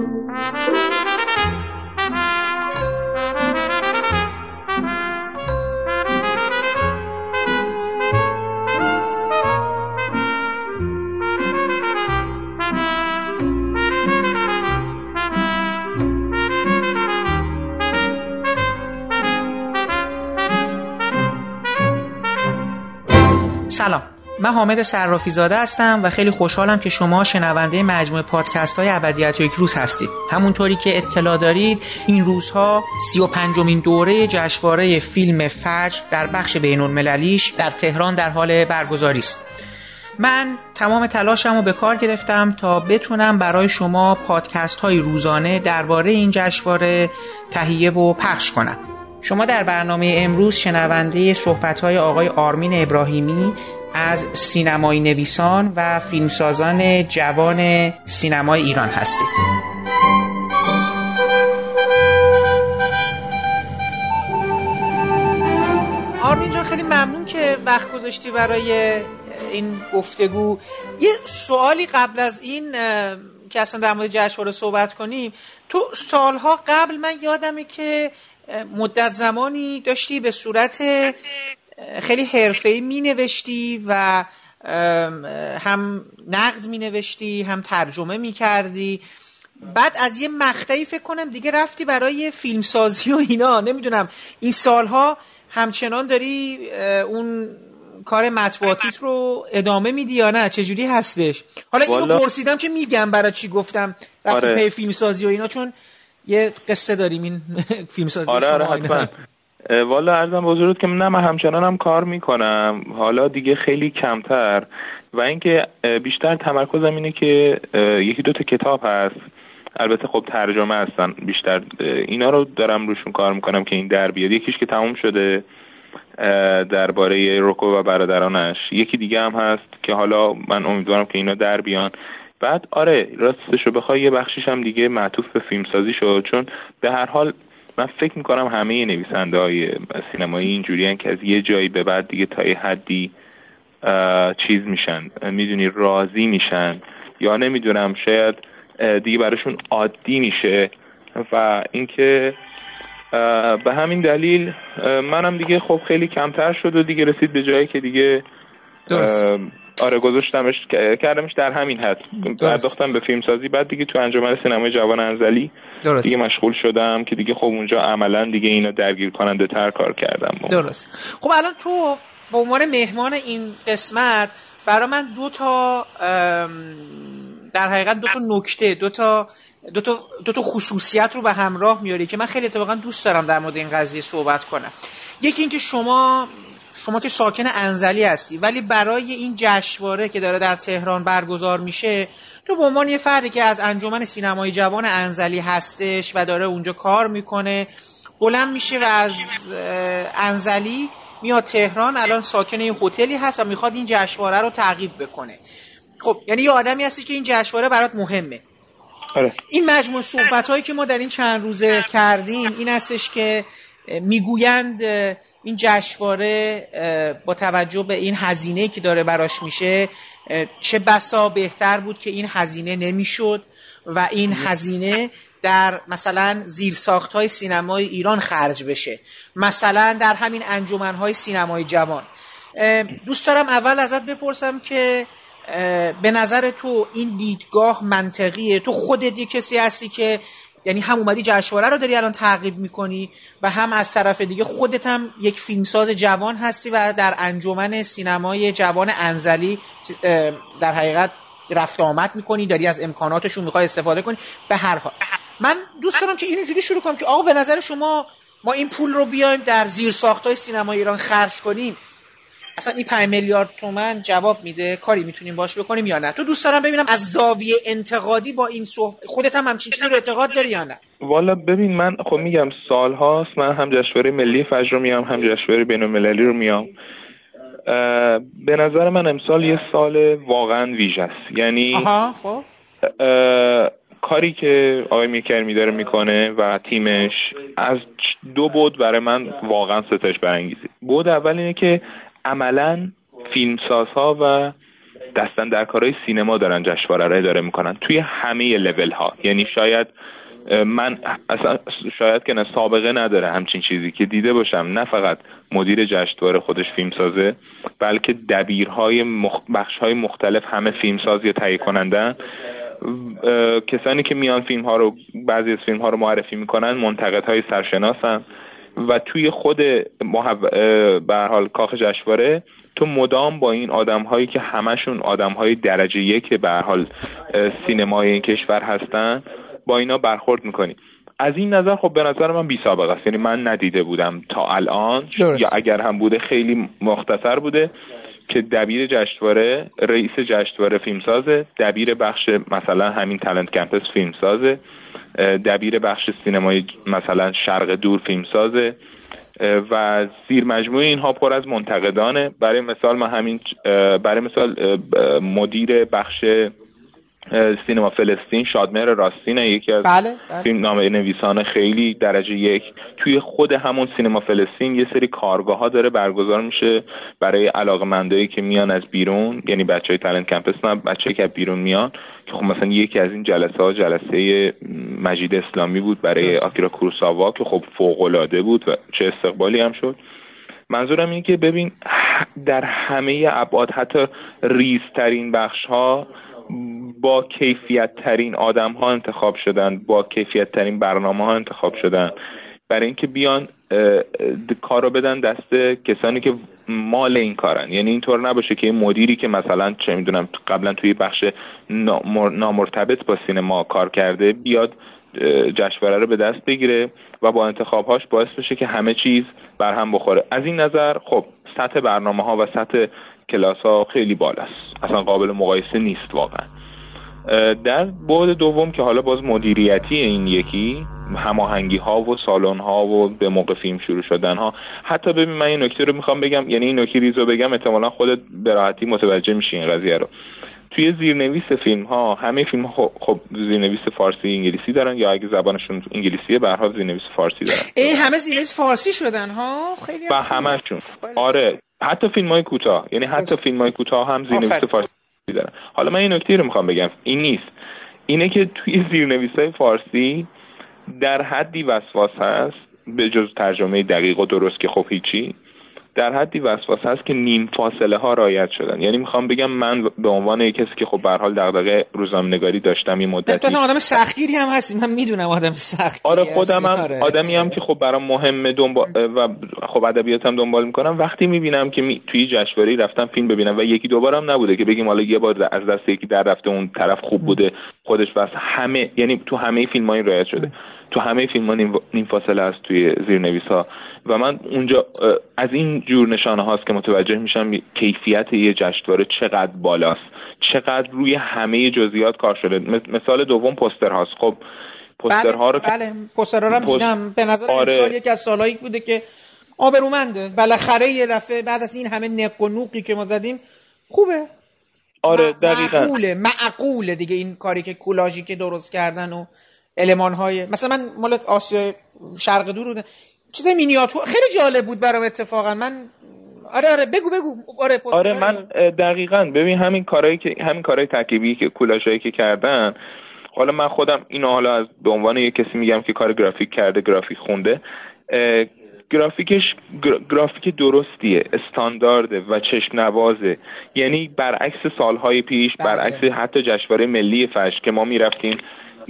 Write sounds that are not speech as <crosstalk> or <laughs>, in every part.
Mm-hmm. من حامد صرافی زاده هستم و خیلی خوشحالم که شما شنونده مجموعه پادکست های ابدیت یک روز هستید. همونطوری که اطلاع دارید این روزها سی و پنجمین دوره جشنواره فیلم فجر در بخش بین المللیش در تهران در حال برگزاری است. من تمام تلاشم رو به کار گرفتم تا بتونم برای شما پادکست های روزانه درباره این جشنواره تهیه و پخش کنم. شما در برنامه امروز شنونده صحبت های آقای آرمین ابراهیمی از سینمای نویسان و فیلمسازان جوان سینمای ایران هستید. آرمین جان خیلی ممنون که وقت گذاشتی برای این گفتگو. یه سوالی قبل از این که اصلا در مورد جشنواره صحبت کنیم. تو سالها قبل من یادمه که مدت زمانی داشتی به صورت خیلی حرفه‌ای می نوشتی و هم نقد می نوشتی هم ترجمه می کردی بعد از یه مقطعی فکر کنم دیگه رفتی برای فیلمسازی و اینا. نمی‌دونم. این سالها همچنان داری اون کار مطبوعاتیت رو ادامه میدی یا نه؟ چجوری هستش؟ حالا اینو پرسیدم که میگم برای چی گفتم. رفتی آره. پی فیلمسازی و اینا چون یه قصه داریم این <laughs> فیلمسازی آره آره حتما. والا ارزم بزرگت که نه من همچنان هم کار می‌کنم. حالا دیگه خیلی کمتر. و اینکه بیشتر تمرکزم اینه که یکی دو تا کتاب هست. البته خب ترجمه هستن بیشتر. اینا رو دارم روشون کار می‌کنم که این در بیاد. یکیش که تموم شده درباره روکو و برادرانش. یکی دیگه هم هست که حالا من امیدوارم که اینا در بیان. بعد آره راستش رو بخوای یه بخشیش هم دیگه معطوف به فیلمسازی شد. چون به هر حال من فکر می‌کنم همه نویسنده های سینمایی <laughs> اینجوری که از یه جایی به بعد دیگه تا یه حدی چیز میشن. می‌دونی راضی میشن. یا نمی‌دونم شاید دیگه براشون عادی میشه. و اینکه به همین دلیل منم دیگه خب خیلی کمتر شد و دیگه رسید به جایی که دیگه آره گذاشتمش کردمش در همین حد. پرداختم به فیلم سازی بعد دیگه تو انجمن سینمای جوان انزلی درست. دیگه مشغول شدم که دیگه خب اونجا عملا دیگه اینو درگیر کننده تر کار کردم. درست. خب الان تو به عنوان مهمان این قسمت برای من دو تا در حقیقت دو تا نکته دو تا دو تا, دو تا خصوصیت رو به همراه میاری که من خیلی اتفاقا دوست دارم در مورد این قضیه صحبت کنم. یکی اینکه شما شما که ساکن انزلی هستی ولی برای این جشنواره که داره در تهران برگزار میشه تو به عنوان یه فردی که از انجمن سینمای جوان انزلی هستش و داره اونجا کار می‌کنه بلند میشه و از انزلی میاد تهران الان ساکن یه هتلی هست و می‌خواد این جشنواره رو تعقیب بکنه خب یعنی یه آدمی هستی که این جشنواره برات مهمه آره. این مجموع صحبت هایی که ما در این چند روزه کردیم این هستش که می‌گویند این جشنواره با توجه به این هزینه که داره براش میشه چه بسا بهتر بود که این هزینه نمی‌شد و این هزینه در مثلا زیرساخت های سینمای ایران خرج بشه. مثلا در همین انجمن های سینمای جوان. دوست دارم اول ازت بپرسم که به نظر تو این دیدگاه منطقیه؟ تو خودت یه کسی هستی که یعنی هم اومدی جشنواره رو داری الان تعقیب می‌کنی و هم از طرف دیگه خودت هم یک فیلمساز جوان هستی و در انجمن سینمای جوان انزلی در حقیقت رفت آمد می‌کنی داری از امکاناتشون می‌خوای استفاده کنی. به هر حال. من دوست دارم که اینجوری شروع کنم که آقا به نظر شما ما این پول رو بیایم در زیر های سینمای ایران خرج کنیم. اصلا این 5 میلیارد تومن جواب میده کاری می‌تونیم باش بکنیم یا نه؟ تو دوست دارم ببینم از زاویه انتقادی با این صحبت خودت هم همچین چیزی رو اعتقاد داری یا نه؟ والا ببین من خب میگم سال هاست من هم جشنواره ملی فجر رو میام هم جشنواره بین المللی رو میام. به نظر من امسال یه سال واقعا ویژه است. یعنی آها خب. کاری که آقای میکرمی داره می‌کنه و تیمش از دو بود برای من واقعا ستش برانگیزه. بود اول اینه که عملا فیلمسازها و دستن در کارهای سینما دارن جشنواره رو اداره می‌کنن توی همه لول ها یعنی شاید من اصلا شاید که نه سابقه نداره همچین چیزی که دیده باشم. نه فقط مدیر جشنواره خودش فیلم سازه بلکه دبیرهای مخ... بخشهای مختلف همه فیلم ساز یا تهیه کنندن کسانی که میان فیلم ها رو بعضی از فیلم ها رو معرفی می‌کنن منتقد های سرشناسن. و توی خود به حال کاخ جشنواره تو مدام با این آدم هایی که همشون آدم های درجه یک به حال سینمای این کشور هستن با اینا برخورد می‌کنی. از این نظر خب به نظر من بی سابقه است. یعنی من ندیده بودم تا الان یا اگر هم بوده خیلی مختصر بوده که دبیر جشنواره رئیس جشنواره فیلمسازه دبیر بخش مثلا همین تلنت کمپس فیلمسازه. دبیر بخش سینمای مثلا شرق دور فیلمسازه و زیر مجموعه اینها پر از منتقدانه. برای مثال ما همین برای مثال مدیر بخش سینما فلسطین شادمر راستینه یکی از بله, بله. فیلم نامه نویسان خیلی درجه یک. توی خود همون سینما فلسطین یه سری کارگاه ها داره برگزار میشه برای علاقه که میان از بیرون یعنی بچه های تلنت کمپس نه بچه که از بیرون میان. که خب مثلا یکی از این جلسه ها جلسه مجید اسلامی بود برای آکیرا کوروساوا که خب فوق العاده بود و چه استقبالی هم شد. منظورم اینه که ببین در همه ابعاد حتی ریزترین بخش ها با کیفیت ترین آدم ها انتخاب شدن با کیفیت ترین برنامه ها انتخاب شدن. برای اینکه بیان کار رو بدن دست کسانی که مال این کارن. یعنی اینطور نباشه که مدیری که مثلا چه می‌دونم قبلا توی بخش نامرتبط با سینما کار کرده بیاد جشنواره رو به دست بگیره و با انتخابهاش باعث بشه که همه چیز بر هم بخوره. از این نظر خب سطح برنامه ها و سطح کلاس ها خیلی بالاست. اصلا قابل مقایسه نیست واقعا. در بعد دوم که حالا باز مدیریتی این یکی هماهنگی ها و سالن ها و به موقع فیلم شروع شدن ها حتی ببین من این نکته رو می‌خوام بگم یعنی این نکته ریزو بگم احتمالا خودت به راحتی متوجه میشی این قضیه رو. توی زیرنویس فیلم ها همه فیلم ها خب, خب زیرنویس فارسی انگلیسی دارن یا اگه زبانشون انگلیسیه به هر زیرنویس فارسی دارن. ای همه زیرنویس فارسی شدن ها؟ خیلی و همشون آره. حتی فیلم های کوتاه. یعنی حتی فیلم های کوتاه هم زیرنویس فارسی دارن. حالا من این نکته رو می‌خوام بگم. این نیست. اینه که توی زیرنویس های فارسی در حدی وسواس هست به جز ترجمه دقیق و درست که خب هیچی. در حدی وسواس هست که نیم فاصله ها رایت شدن. یعنی می‌خوام بگم من به عنوان یک کسی که خب به حال دغدغه روزنامه‌نگاری داشتم این مدتی. تو آدم سختگیری هم هستی من می‌دونم آدم سخت آره خودم هم آره. آدمی هم که خب برام مهمه دنبال و خب ادبیاتم دنبال می‌کنم. وقتی می‌بینم که می... توی جشنواره رفتم فیلم ببینم و یکی دوبارم نبوده که بگیم حالا یه بار از دست یکی در رفته اون طرف خوب بوده خودش بس. همه یعنی تو همه فیلم های رایت شده تو همه فیلم ها نیم فاصله است توی زیرنویس ها و من اونجا از این جور نشانه هاست که متوجه میشم کیفیت یه جشنواره چقدر بالاست. چقدر روی همه جزئیات کار شده. مثال دوم پوستر هاست. خب پوستر ها رو بله, بله. پوستر رو دیدم. به نظر آره. یکی از سالهایی بوده که آبرومنده. بالاخره یه دفعه بعد از این همه نق و نوقی که ما زدیم خوبه. آره دقیقا. معقوله معقوله دیگه این کاری که کولاژی که درست کردن و المان های مثلا من مال آسیای شرق دور بودم چیز مینیاتور خیلی جالب بود برام اتفاقا. من آره آره بگو بگو. آره آره من دقیقا. ببین همین کارهایی که همین کارهای ترکیبی که کولاشایی که کردن حالا من خودم اینو حالا از به عنوان یک کسی میگم که کار گرافیک کرده گرافیک خونده گرافیکش گرافیک درستیه استاندارده و چشم نوازه یعنی برعکس سالهای پیش بله. برعکس حتی جشنواره ملی فش که ما می‌رفتیم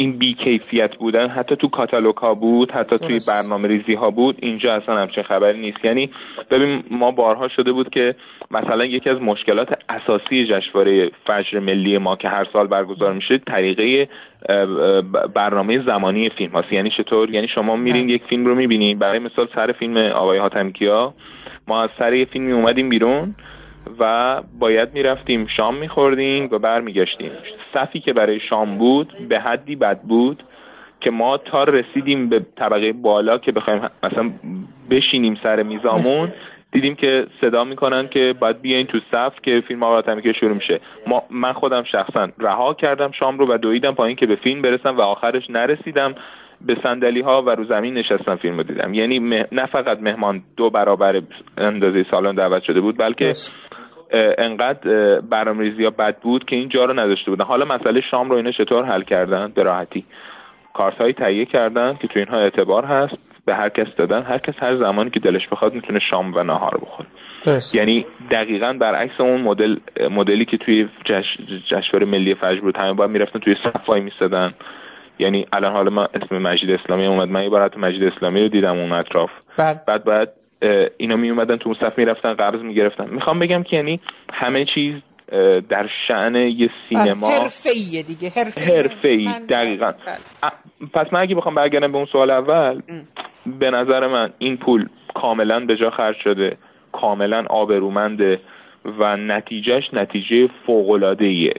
این بیکیفیت بودن حتی تو کاتالوگ ها بود حتی توی برنامه ریزی ها بود. اینجا اصلا همچین خبری نیست. یعنی ببین ما بارها شده بود که مثلا یکی از مشکلات اساسی جشنواره فجر ملی ما که هر سال برگزار میشه طریقه برنامه زمانی فیلم هاست. یعنی چطور؟ یعنی شما میرین یک فیلم رو می‌بینین. برای مثال سر فیلم آقای حاتمکیا ما از سر یه فیلمی اومدیم بیرون. و باید می‌رفتیم شام میخوردیم و برمیگشتیم. صفی که برای شام بود به حدی بد بود که ما تا رسیدیم به طبقه بالا که بخوایم مثلا بشینیم سر میزامون دیدیم که صدا می‌کنن که باید بیاین تو صف که فیلم آقا که شروع میشه. ما من خودم شخصا رها کردم شام رو و دویدم پایین که به فیلم برسم و آخرش نرسیدم. به صندلی ها و رو زمین نشستم فیلم رو دیدم. یعنی نه فقط مهمان دو برابر اندازه سالن دعوت شده بود بلکه انقدر برنامه‌ریزی ها بد بود که این جا رو نداشته بودن. حالا مسئله شام رو اینا چطور حل کردن؟ به راحتی. کارت هایی تهیه کردن که تو اینها اعتبار هست به هر کس دادن. هر کس هر زمانی که دلش بخواد می‌تونه شام و نهار بخوره. یعنی دقیقا برعکس اون مدل مدلی که توی جش... جشنواره ملی فجر بود همه باید می‌رفتن توی صفای میستدن یعنی الان حالا من اسم مجید اسلامی اومد. من یه مجید اسلامی رو دیدم اون اطراف. بعد؟ بعد اینا می اومدن تو صف می‌رفتن قرض می‌گرفتن. می‌خوام بگم که یعنی همه چیز در شعن یه سینما حرفه‌ایه دیگه حرفه‌ای دقیقا. بله. پس من اگه بخوام برگردم به اون سوال اول به نظر من این پول کاملا به جا خرج شده کاملا آبرومنده. و نتیجهش نتیجه فوق ایه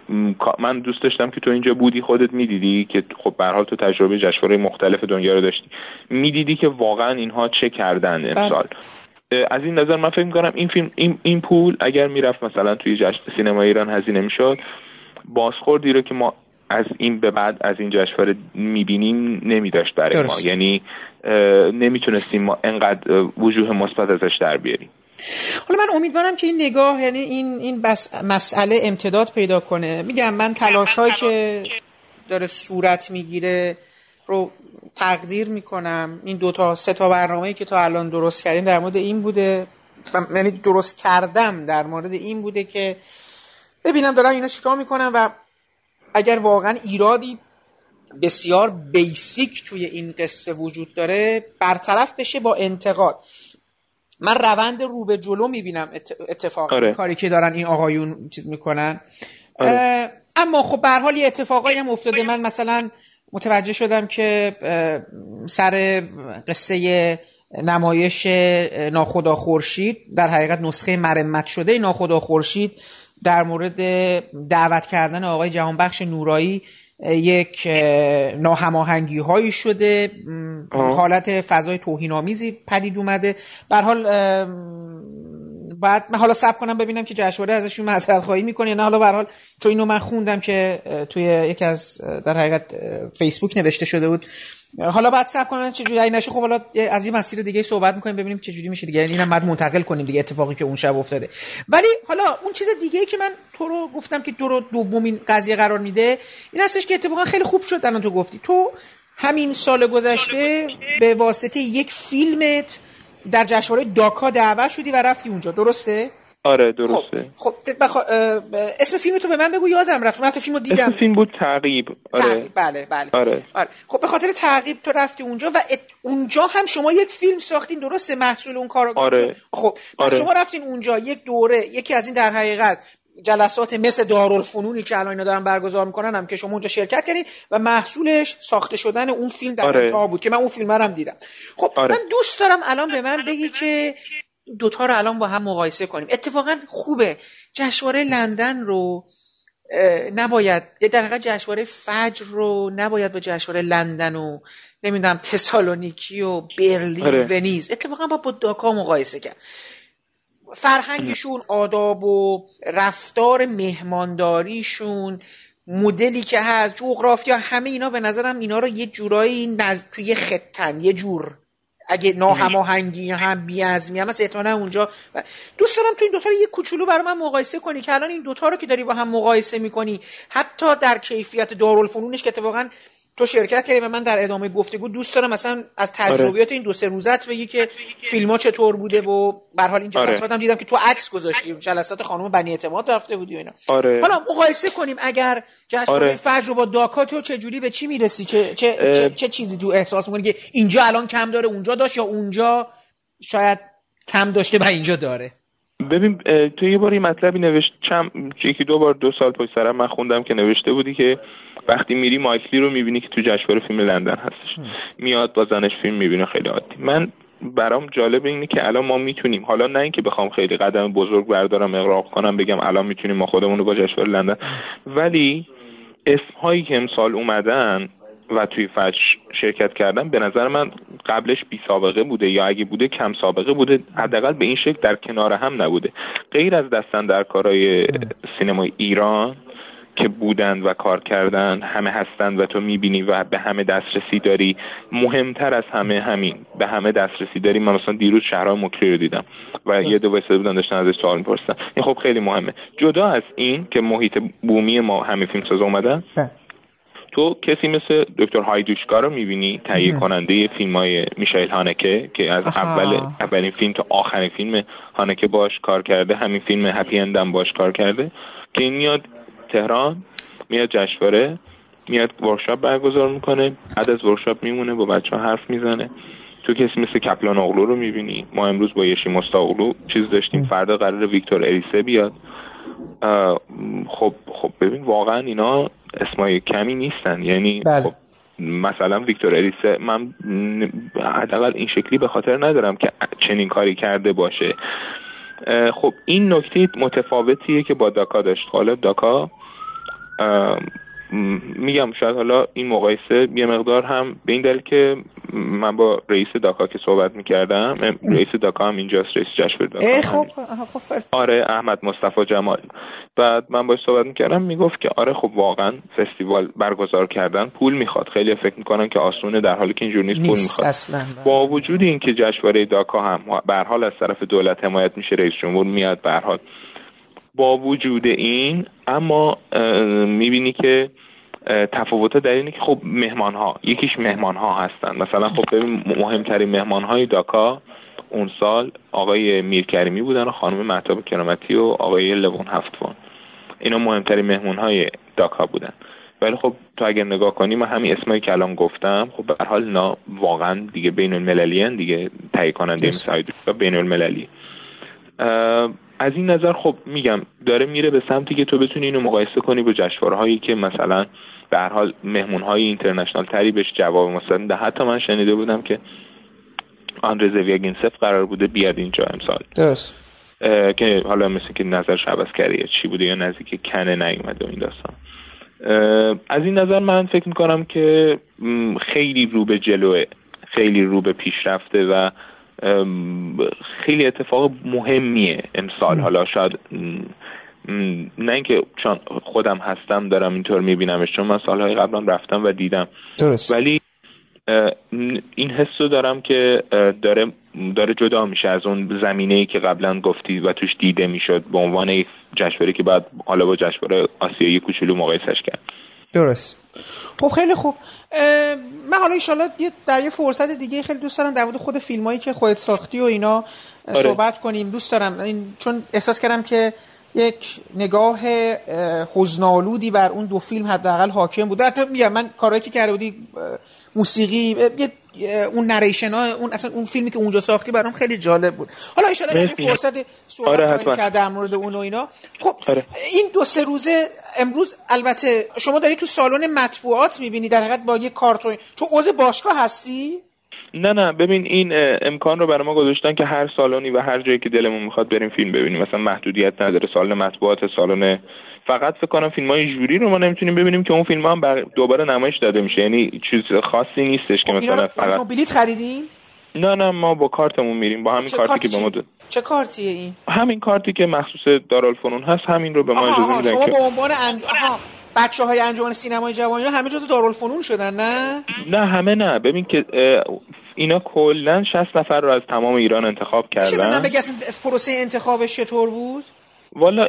من دوست داشتم که تو اینجا بودی خودت می‌دیدی که خب به حال تو تجربه جشنواره مختلف دنیا رو داشتی. می‌دیدی که واقعا اینها چه کردن بله. امسال. از این نظر من فکر می‌کنم این فیلم این, این پول اگر می‌رفت مثلا توی جشن سینما ایران هزینه می‌شد بازخوردی رو که ما از این به بعد از این جشنواره می‌بینیم نمیداشت برای ما. یعنی نمی‌تونستیم ما انقدر وجوه مثبت ازش در بیاریم. حالا من امیدوارم که این نگاه یعنی این این بس مسئله امتداد پیدا کنه. میگم من تلاش هایی که داره صورت می‌گیره رو تقدیر می‌کنم. این دوتا سه تا برنامه که تا الان درست کردیم در مورد این بوده یعنی درست کردم در مورد این بوده که ببینم دارم اینا چیکار می‌کنم و اگر واقعا ایرادی بسیار بیسیک توی این قصه وجود داره برطرف بشه با انتقاد. من روند رو به جلو می‌بینم اتفاق آره. کاری که دارن این آقایون چیز می‌کنن آره. اما خب به حال یه اتفاقایی هم افتاده من مثلا متوجه شدم که سر قصه نمایش ناخدا خورشید در حقیقت نسخه مرمت شده ناخدا خورشید در مورد دعوت کردن آقای جهانبخش نورایی یک ناهماهنگی هایی شده حالت فضای توهینآمیزی پدید اومده. بر حال بعد من حالا سب کنم ببینم که جشنواره ازشون معذرت خواهی می‌کنه نه. حالا به حال چون اینو من خوندم که توی یکی از در حقیقت فیسبوک نوشته شده بود. حالا بعد سب کنن چه جوری نشه. خب حالا از این مسیر دیگه صحبت می‌کنیم ببینیم چه جوری میشه دیگه. یعنی اینم بعد منتقل کنیم دیگه اتفاقی که اون شب افتاده. ولی حالا اون چیز دیگه ای که من تو رو گفتم که تو رو دومین قضیه قرار میده این هستش که اتفاقا خیلی خوب شد الان تو گفتی. تو همین سال گذشته به واسطه یک فیلمت در جشنواره داکا دعوت شدی و رفتی اونجا درسته آره درسته خب, خب اسم فیلم تو به من بگو یادم رفت من فیلمو دیدم اسم فیلم بود تعقیب آره تعقیب. بله بله آره. آره. خب به خاطر تعقیب تو رفتی اونجا و اونجا هم شما یک فیلم ساختین درسته محصول اون کارو آره. خب آره. شما رفتین اونجا یک دوره یکی از این در حقیقت جلسات مثل دارالفنونی که الان اینا دارن برگزار می‌کنن هم که شما اونجا شرکت کردین و محصولش ساخته شدن اون فیلم در آره. بود که من اون فیلم هم دیدم خب آره. من دوست دارم الان به من بگی که دوتا رو الان با هم مقایسه کنیم اتفاقا خوبه جشنواره لندن رو نباید یه در حقیقت جشنواره فجر رو نباید با جشنواره لندن و نمی‌دونم تسالونیکی و برلین آره. ونیز اتفاقا با با داکا مقایسه کرد فرهنگشون آداب و رفتار مهمانداریشون مدلی که هست جغرافیا همه اینا به نظرم اینا رو یه جورایی نز... توی خطن یه جور. اگه ناهماهنگی هم بیازمی هم هست احتمالا اونجا. دوست دارم تو این دوتا رو یه کوچولو برای من مقایسه کنی که الان این دوتا رو که داری با هم مقایسه می‌کنی حتی در کیفیت دارالفنونش که اتفاقا تو شرکت کردی و من در ادامه گفتگو دوست دارم مثلا از آره. تجربیات این دو سه روزت بگی که فیلم ها چطور بوده و به حال این جلسات آره. هم دیدم که تو عکس گذاشتی جلسات خانم بنی اعتماد رفته بودی و اینا آره. حالا مقایسه کنیم اگر جشن آره. فجر رو با داکا تو چه جوری به چی می‌رسی چه چه, چه, چه چیزی تو احساس می‌کنی که اینجا الان کم داره اونجا داشت یا اونجا شاید کم داشته و اینجا داره ببین تو یه باری مطلبی نوشت چم یکی دو بار دو سال پشت سرم من خوندم که نوشته بودی که وقتی میری مایکلی رو می‌بینی که تو جشنواره فیلم لندن هستش. میاد با زنش فیلم می‌بینه خیلی عادی. من برام جالب اینه که الان ما می‌تونیم حالا نه اینکه بخوام خیلی قدم بزرگ بردارم اقراق کنم بگم الان می‌تونیم ما خودمون رو با جشنواره لندن ولی اسم هایی که امسال اومدن و توی فج شرکت کردن به نظر من قبلش بی سابقه بوده یا اگه بوده کم سابقه بوده حداقل به این شکل در کنار هم نبوده. غیر از دستن در کارهای سینمای ایران که بودند و کار کردن همه هستند و تو می‌بینی و به همه دسترسی داری. مهمتر از همه همین به همه دسترسی داری. من مثلا دیروز شهرهای مکری رو دیدم و یه دو وایساده بودن داشتن ازش سوال می‌پرسن این خب خیلی مهمه. جدا از این که محیط بومی ما همه فیلم ساز اومدن بله. تو کسی مثل دکتر هایدوشکا رو می‌بینی؟ تهیه کننده فیلم های میشایل هانکه که از اول اولین فیلم تا آخرین فیلم هانکه باش کار کرده همین فیلم Happy End م باش کار کرده که این میاد تهران میاد جشنواره میاد workshop برگزار می‌کنه بعد از workshop میمونه با بچه ها حرف می‌زنه. تو کسی مثل کپلان اغلو رو می‌بینی؟ ما امروز با یشی اغلو چیز داشتیم. فردا قرار ویکتور اریسه بیاد. خب خب ببین واقعا اینا اسمای کمی نیستن. یعنی بله. خب مثلا ویکتور اریسه من حداقل این شکلی به خاطر ندارم که چنین کاری کرده باشه. خب این نکته متفاوتیه که با داکا داشت. حالا داکا میگم شاید حالا این مقایسه یه مقدار هم به این دلیل که من با رئیس داکا که صحبت می‌کردم رئیس داکا هم اینجاست رئیس جشنواره داکا خب،, خب بله. آره احمد مصطفی جمال بعد من باش صحبت می‌کردم می‌گفت که آره خب واقعا فستیوال برگزار کردن پول می‌خواد خیلی فکر می‌کنن که آسونه در حالی که اینجور نیست, پول می‌خواد اصلا. با وجود اینکه جشنواره داکا هم به حال از طرف دولت حمایت میشه رئیس جمهور میاد به حال با وجود این اما می‌بینی که تفاوت در اینه که خب مهمان ها یکیش مهمان ها هستن. مثلا خب ببین مهمترین مهمان های داکا اون سال آقای میرکریمی بودن و خانم محتاب کرامتی و آقای لوون هفتوان. اینا مهمترین مهمون های داکا بودن. ولی خب تو اگر نگاه کنی من همین اسمایی که الان گفتم خب به حال اینا واقعا دیگه بین المللی دیگه تهیه کننده مثل بین المللی از این نظر خب میگم داره میره به سمتی که تو بتونی اینو مقایسه کنی با جشنواره هایی که مثلا به هر حال مهمون های اینترنشنال تری بهش جواب مثلا حتی من شنیده بودم که آندره سف قرار بوده بیاد اینجا امسال. درست. که حالا مثل که نظر عوض کرده چی بوده یا نزدیک کنه نیومده این داستان. از این نظر من فکر می‌کنم که خیلی رو به جلوه خیلی رو به پیشرفته و خیلی اتفاق مهمیه امسال. حالا شاید نه اینکه چون خودم هستم دارم اینطور میبینمش چون من سالهای قبلا رفتم و دیدم. درست. ولی این حس رو دارم که داره داره جدا میشه از اون زمینه ای که قبلا گفتی و توش دیده می‌شد به عنوان جشنواره که بعد حالا با جشنواره آسیایی کوچولو مقایسش کرد. درست. خب خیلی خوب. من حالا ایشالا در یه فرصت دیگه خیلی دوست دارم در مورد خود فیلم هایی که خودت ساختی و اینا آره. صحبت کنیم. دوست دارم. چون احساس کردم که یک نگاه حزنالودی بر اون دو فیلم حداقل حاکم بود. حتی میگم من کارهایی که کرده بودی موسیقی اون نریشن ها اون اصلا اون فیلمی که اونجا ساختی برام خیلی جالب بود. حالا ان شاء فرصت صحبت آره کرد در مورد اون و اینا. خب آره. این دو سه روزه امروز البته شما داری تو سالن مطبوعات می‌بینی در حقیقت با یه کارتون. تو عضو باشگاه هستی؟ نه نه ببین این امکان رو برای ما گذاشتن که هر سالونی و هر جایی که دلمون می‌خواد بریم فیلم ببینیم. مثلا محدودیت نداره سالن مطبوعات سالن فقط فکر کنم فیلم های جوری رو ما نمی‌تونیم ببینیم که اون فیلم هم بر دوباره نمایش داده میشه. یعنی چیز خاصی نیستش که خب مثلا فقط شما بلیط خریدین؟ نه نه ما با کارتمون میریم با همین کارتی که به ما داد چه کارتیه این؟ همین کارتی که مخصوص دارالفنون هست همین رو به ما اجازه میدن شما به عنوان انج... بچه های انجمن سینمای جوانی همه جزو دارالفنون شدن نه؟ نه همه نه. ببین که اینا کلا 60 نفر رو از تمام ایران انتخاب کردن. من پروسه انتخابش چطور بود؟ والا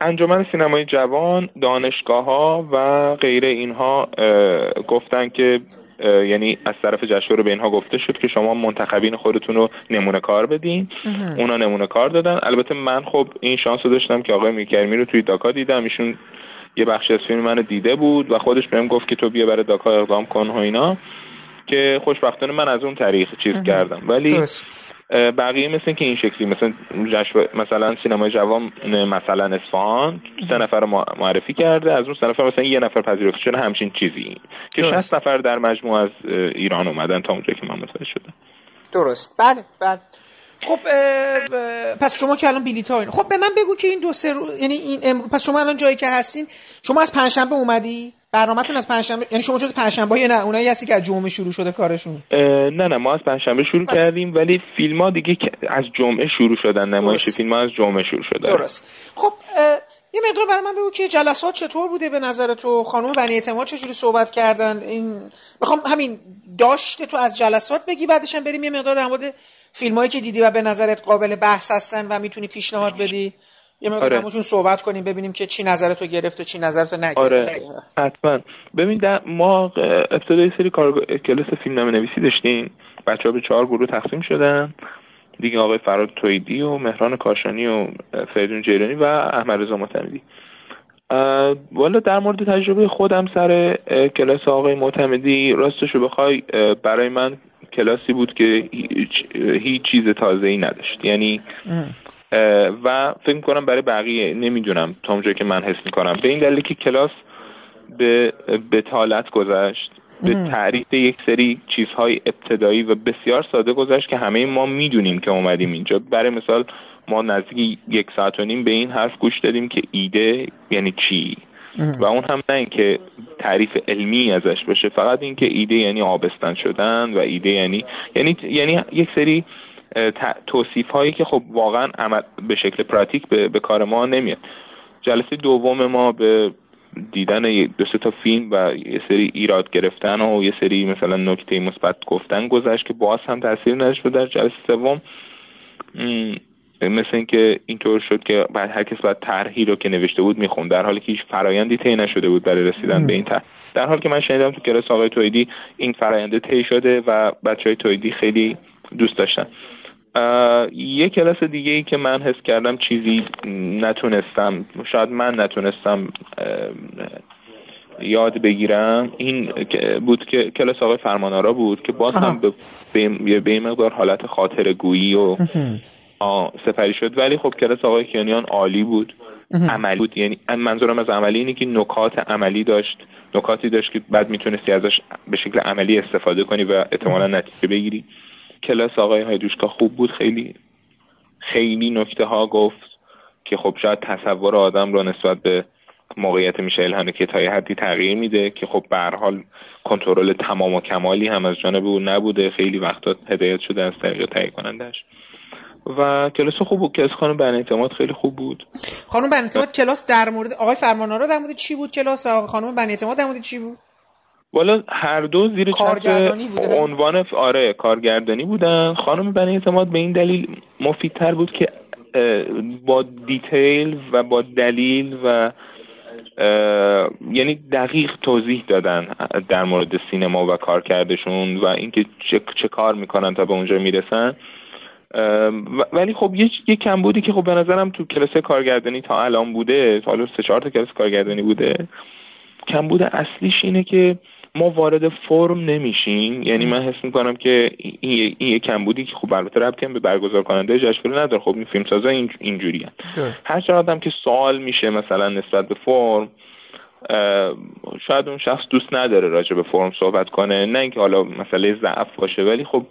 انجمن سینمای جوان دانشگاه ها و غیره اینها گفتن که یعنی از طرف جشنواره به اینها گفته شد که شما منتخبین خودتون رو نمونه کار بدین. اونا نمونه کار دادن. البته من خب این شانس رو داشتم که آقای میکرمی رو توی داکا دیدم. ایشون یه بخشی از فیلم منو دیده بود و خودش بهم گفت که تو بیا برای داکا اقدام کن و اینا. که خوشبختانه من از اون طریق چیز کردم. ولی بقیه مثل که این شکلی مثلا مثلا سینمای جوان مثلا اصفهان سه نفر معرفی کرده از اون سه نفر مثلا یه نفر پذیرفته شده همچین چیزی. که 60 نفر در مجموع از ایران اومدن تا اونجا که من متوجه شدم. درست. بله بله. خب پس شما که الان بلیط خب به من بگو که این دو سه رو... یعنی این پس شما الان جایی که هستین شما از پنجشنبه اومدی؟ برنامه‌تون از پنجشنبه یعنی شما جز پنجشنبه نه اونایی هستی که از جمعه شروع شده کارشون. نه نه ما از پنجشنبه شروع پس... کردیم ولی فیلم ها دیگه از جمعه شروع شدن نمایش فیلم ها از جمعه شروع شده درست. خب یه مقدار برای من بگو که جلسات چطور بوده به نظر تو؟ خانم بنی اعتماد چجوری صحبت کردن؟ این می‌خوام همین داشته تو از جلسات بگی بعدش هم بریم یه مقدار در مورد فیلمایی که دیدی و به نظرت قابل بحث هستن و می‌تونی پیشنهاد بدی. یه مقدار آره. صحبت کنیم ببینیم که چی نظرتو گرفت و چی نظرتو نگرفت. آره. حتما. ببین ما ابتدای سری کار کلاس فیلمنامه نویسی داشتیم. بچه ها به چهار گروه تقسیم شدن. دیگه آقای فراد تویدی و مهران کاشانی و فریدون جیرانی و احمد رضا معتمدی. والا در مورد تجربه خودم سر کلاس آقای معتمدی راستشو بخوای برای من کلاسی بود که هیچ چیز تازه ای نداشت. یعنی و فکر می‌کنم برای بقیه نمی‌دونم تا اونجایی که من حس می‌کنم. به این دلیل که کلاس به بتالت گذشت به تعریف یک سری چیزهای ابتدایی و بسیار ساده گذشت که همه ما می‌دونیم که اومدیم اینجا. برای مثال ما نزدیک یک ساعت و نیم به این حرف گوش دادیم که ایده یعنی چی؟ و اون هم نه اینکه تعریف علمی ازش باشه فقط اینکه ایده یعنی آبستن شدن و ایده یعنی یعنی یعنی یک سری توصیف هایی که خب واقعا عمل به شکل پراتیک به, به کار ما نمیاد. جلسه دوم ما به دیدن دو تا فیلم و یه سری ایراد گرفتن و یه سری مثلا نکته مثبت گفتن گذشت که باز هم تاثیر نداشت در جلسه سوم. مثل اینکه اینطور شد که بعد هر کس باید طرحی رو که نوشته بود می‌خوند. در حالی که هیچ فرایندی طی نشده بود برای رسیدن به این طرح. در حالی که من شنیدم تو کلاس آقای تویدی این فراینده طی شده و بچه های تویدی خیلی دوست داشتن. یه کلاس دیگه ای که من حس کردم چیزی نتونستم شاید من نتونستم یاد بگیرم این بود که کلاس آقای فرمانارا بود که باز هم به به مقدار حالت خاطر گویی و سپری شد. ولی خب کلاس آقای کیانیان عالی بود. عملی بود. یعنی منظورم از عملی اینه که نکات عملی داشت. نکاتی داشت که بعد می‌تونستی ازش به شکل عملی استفاده کنی و احتمالا نتیجه بگیری. کلاس آقای هایدوشکا خوب بود. خیلی خیلی نکته ها گفت که خب شاید تصور آدم رو نسبت به موقعیت میشیل هنوکه تا یه حدی تغییر میده که خب به حال کنترل تمام و کمالی هم از جانب او نبوده. خیلی وقتا هدایت شده از طریق تهیه کنندش. و کلاس خوب بود. کلاس خانم بن اعتماد خیلی خوب بود. خانم بن اعتماد کلاس در مورد آقای فرمانارا در مورد چی بود کلاس؟ و خانم بن اعتماد در مورد چی بود؟ والا هر دو زیر عنوان آره کارگردانی بودن. خانم بنی اعتماد به این دلیل مفیدتر بود که با دیتیل و با دلیل و یعنی دقیق توضیح دادن در مورد سینما و کارکردشون و اینکه چه, چه کار می‌کنن تا به اونجا می‌رسن. ولی خب یه, یه کم بودی که خب به نظرم تو کلاس کارگردانی تا الان بوده حالا سه چهار تا کلاس کارگردانی بوده. کم بوده اصلیش اینه که ما وارد فرم نمیشیم. یعنی من حس می‌کنم که این, این یک کمبودی که خب البته ربطی هم به برگزار کننده جشنواره نداره. خب این فیلم سازا این اینجوری هر چقدر که سوال میشه مثلا نسبت به فرم شاید اون شخص دوست نداره راجع به فرم صحبت کنه. نه اینکه حالا مسئله ضعف باشه ولی خب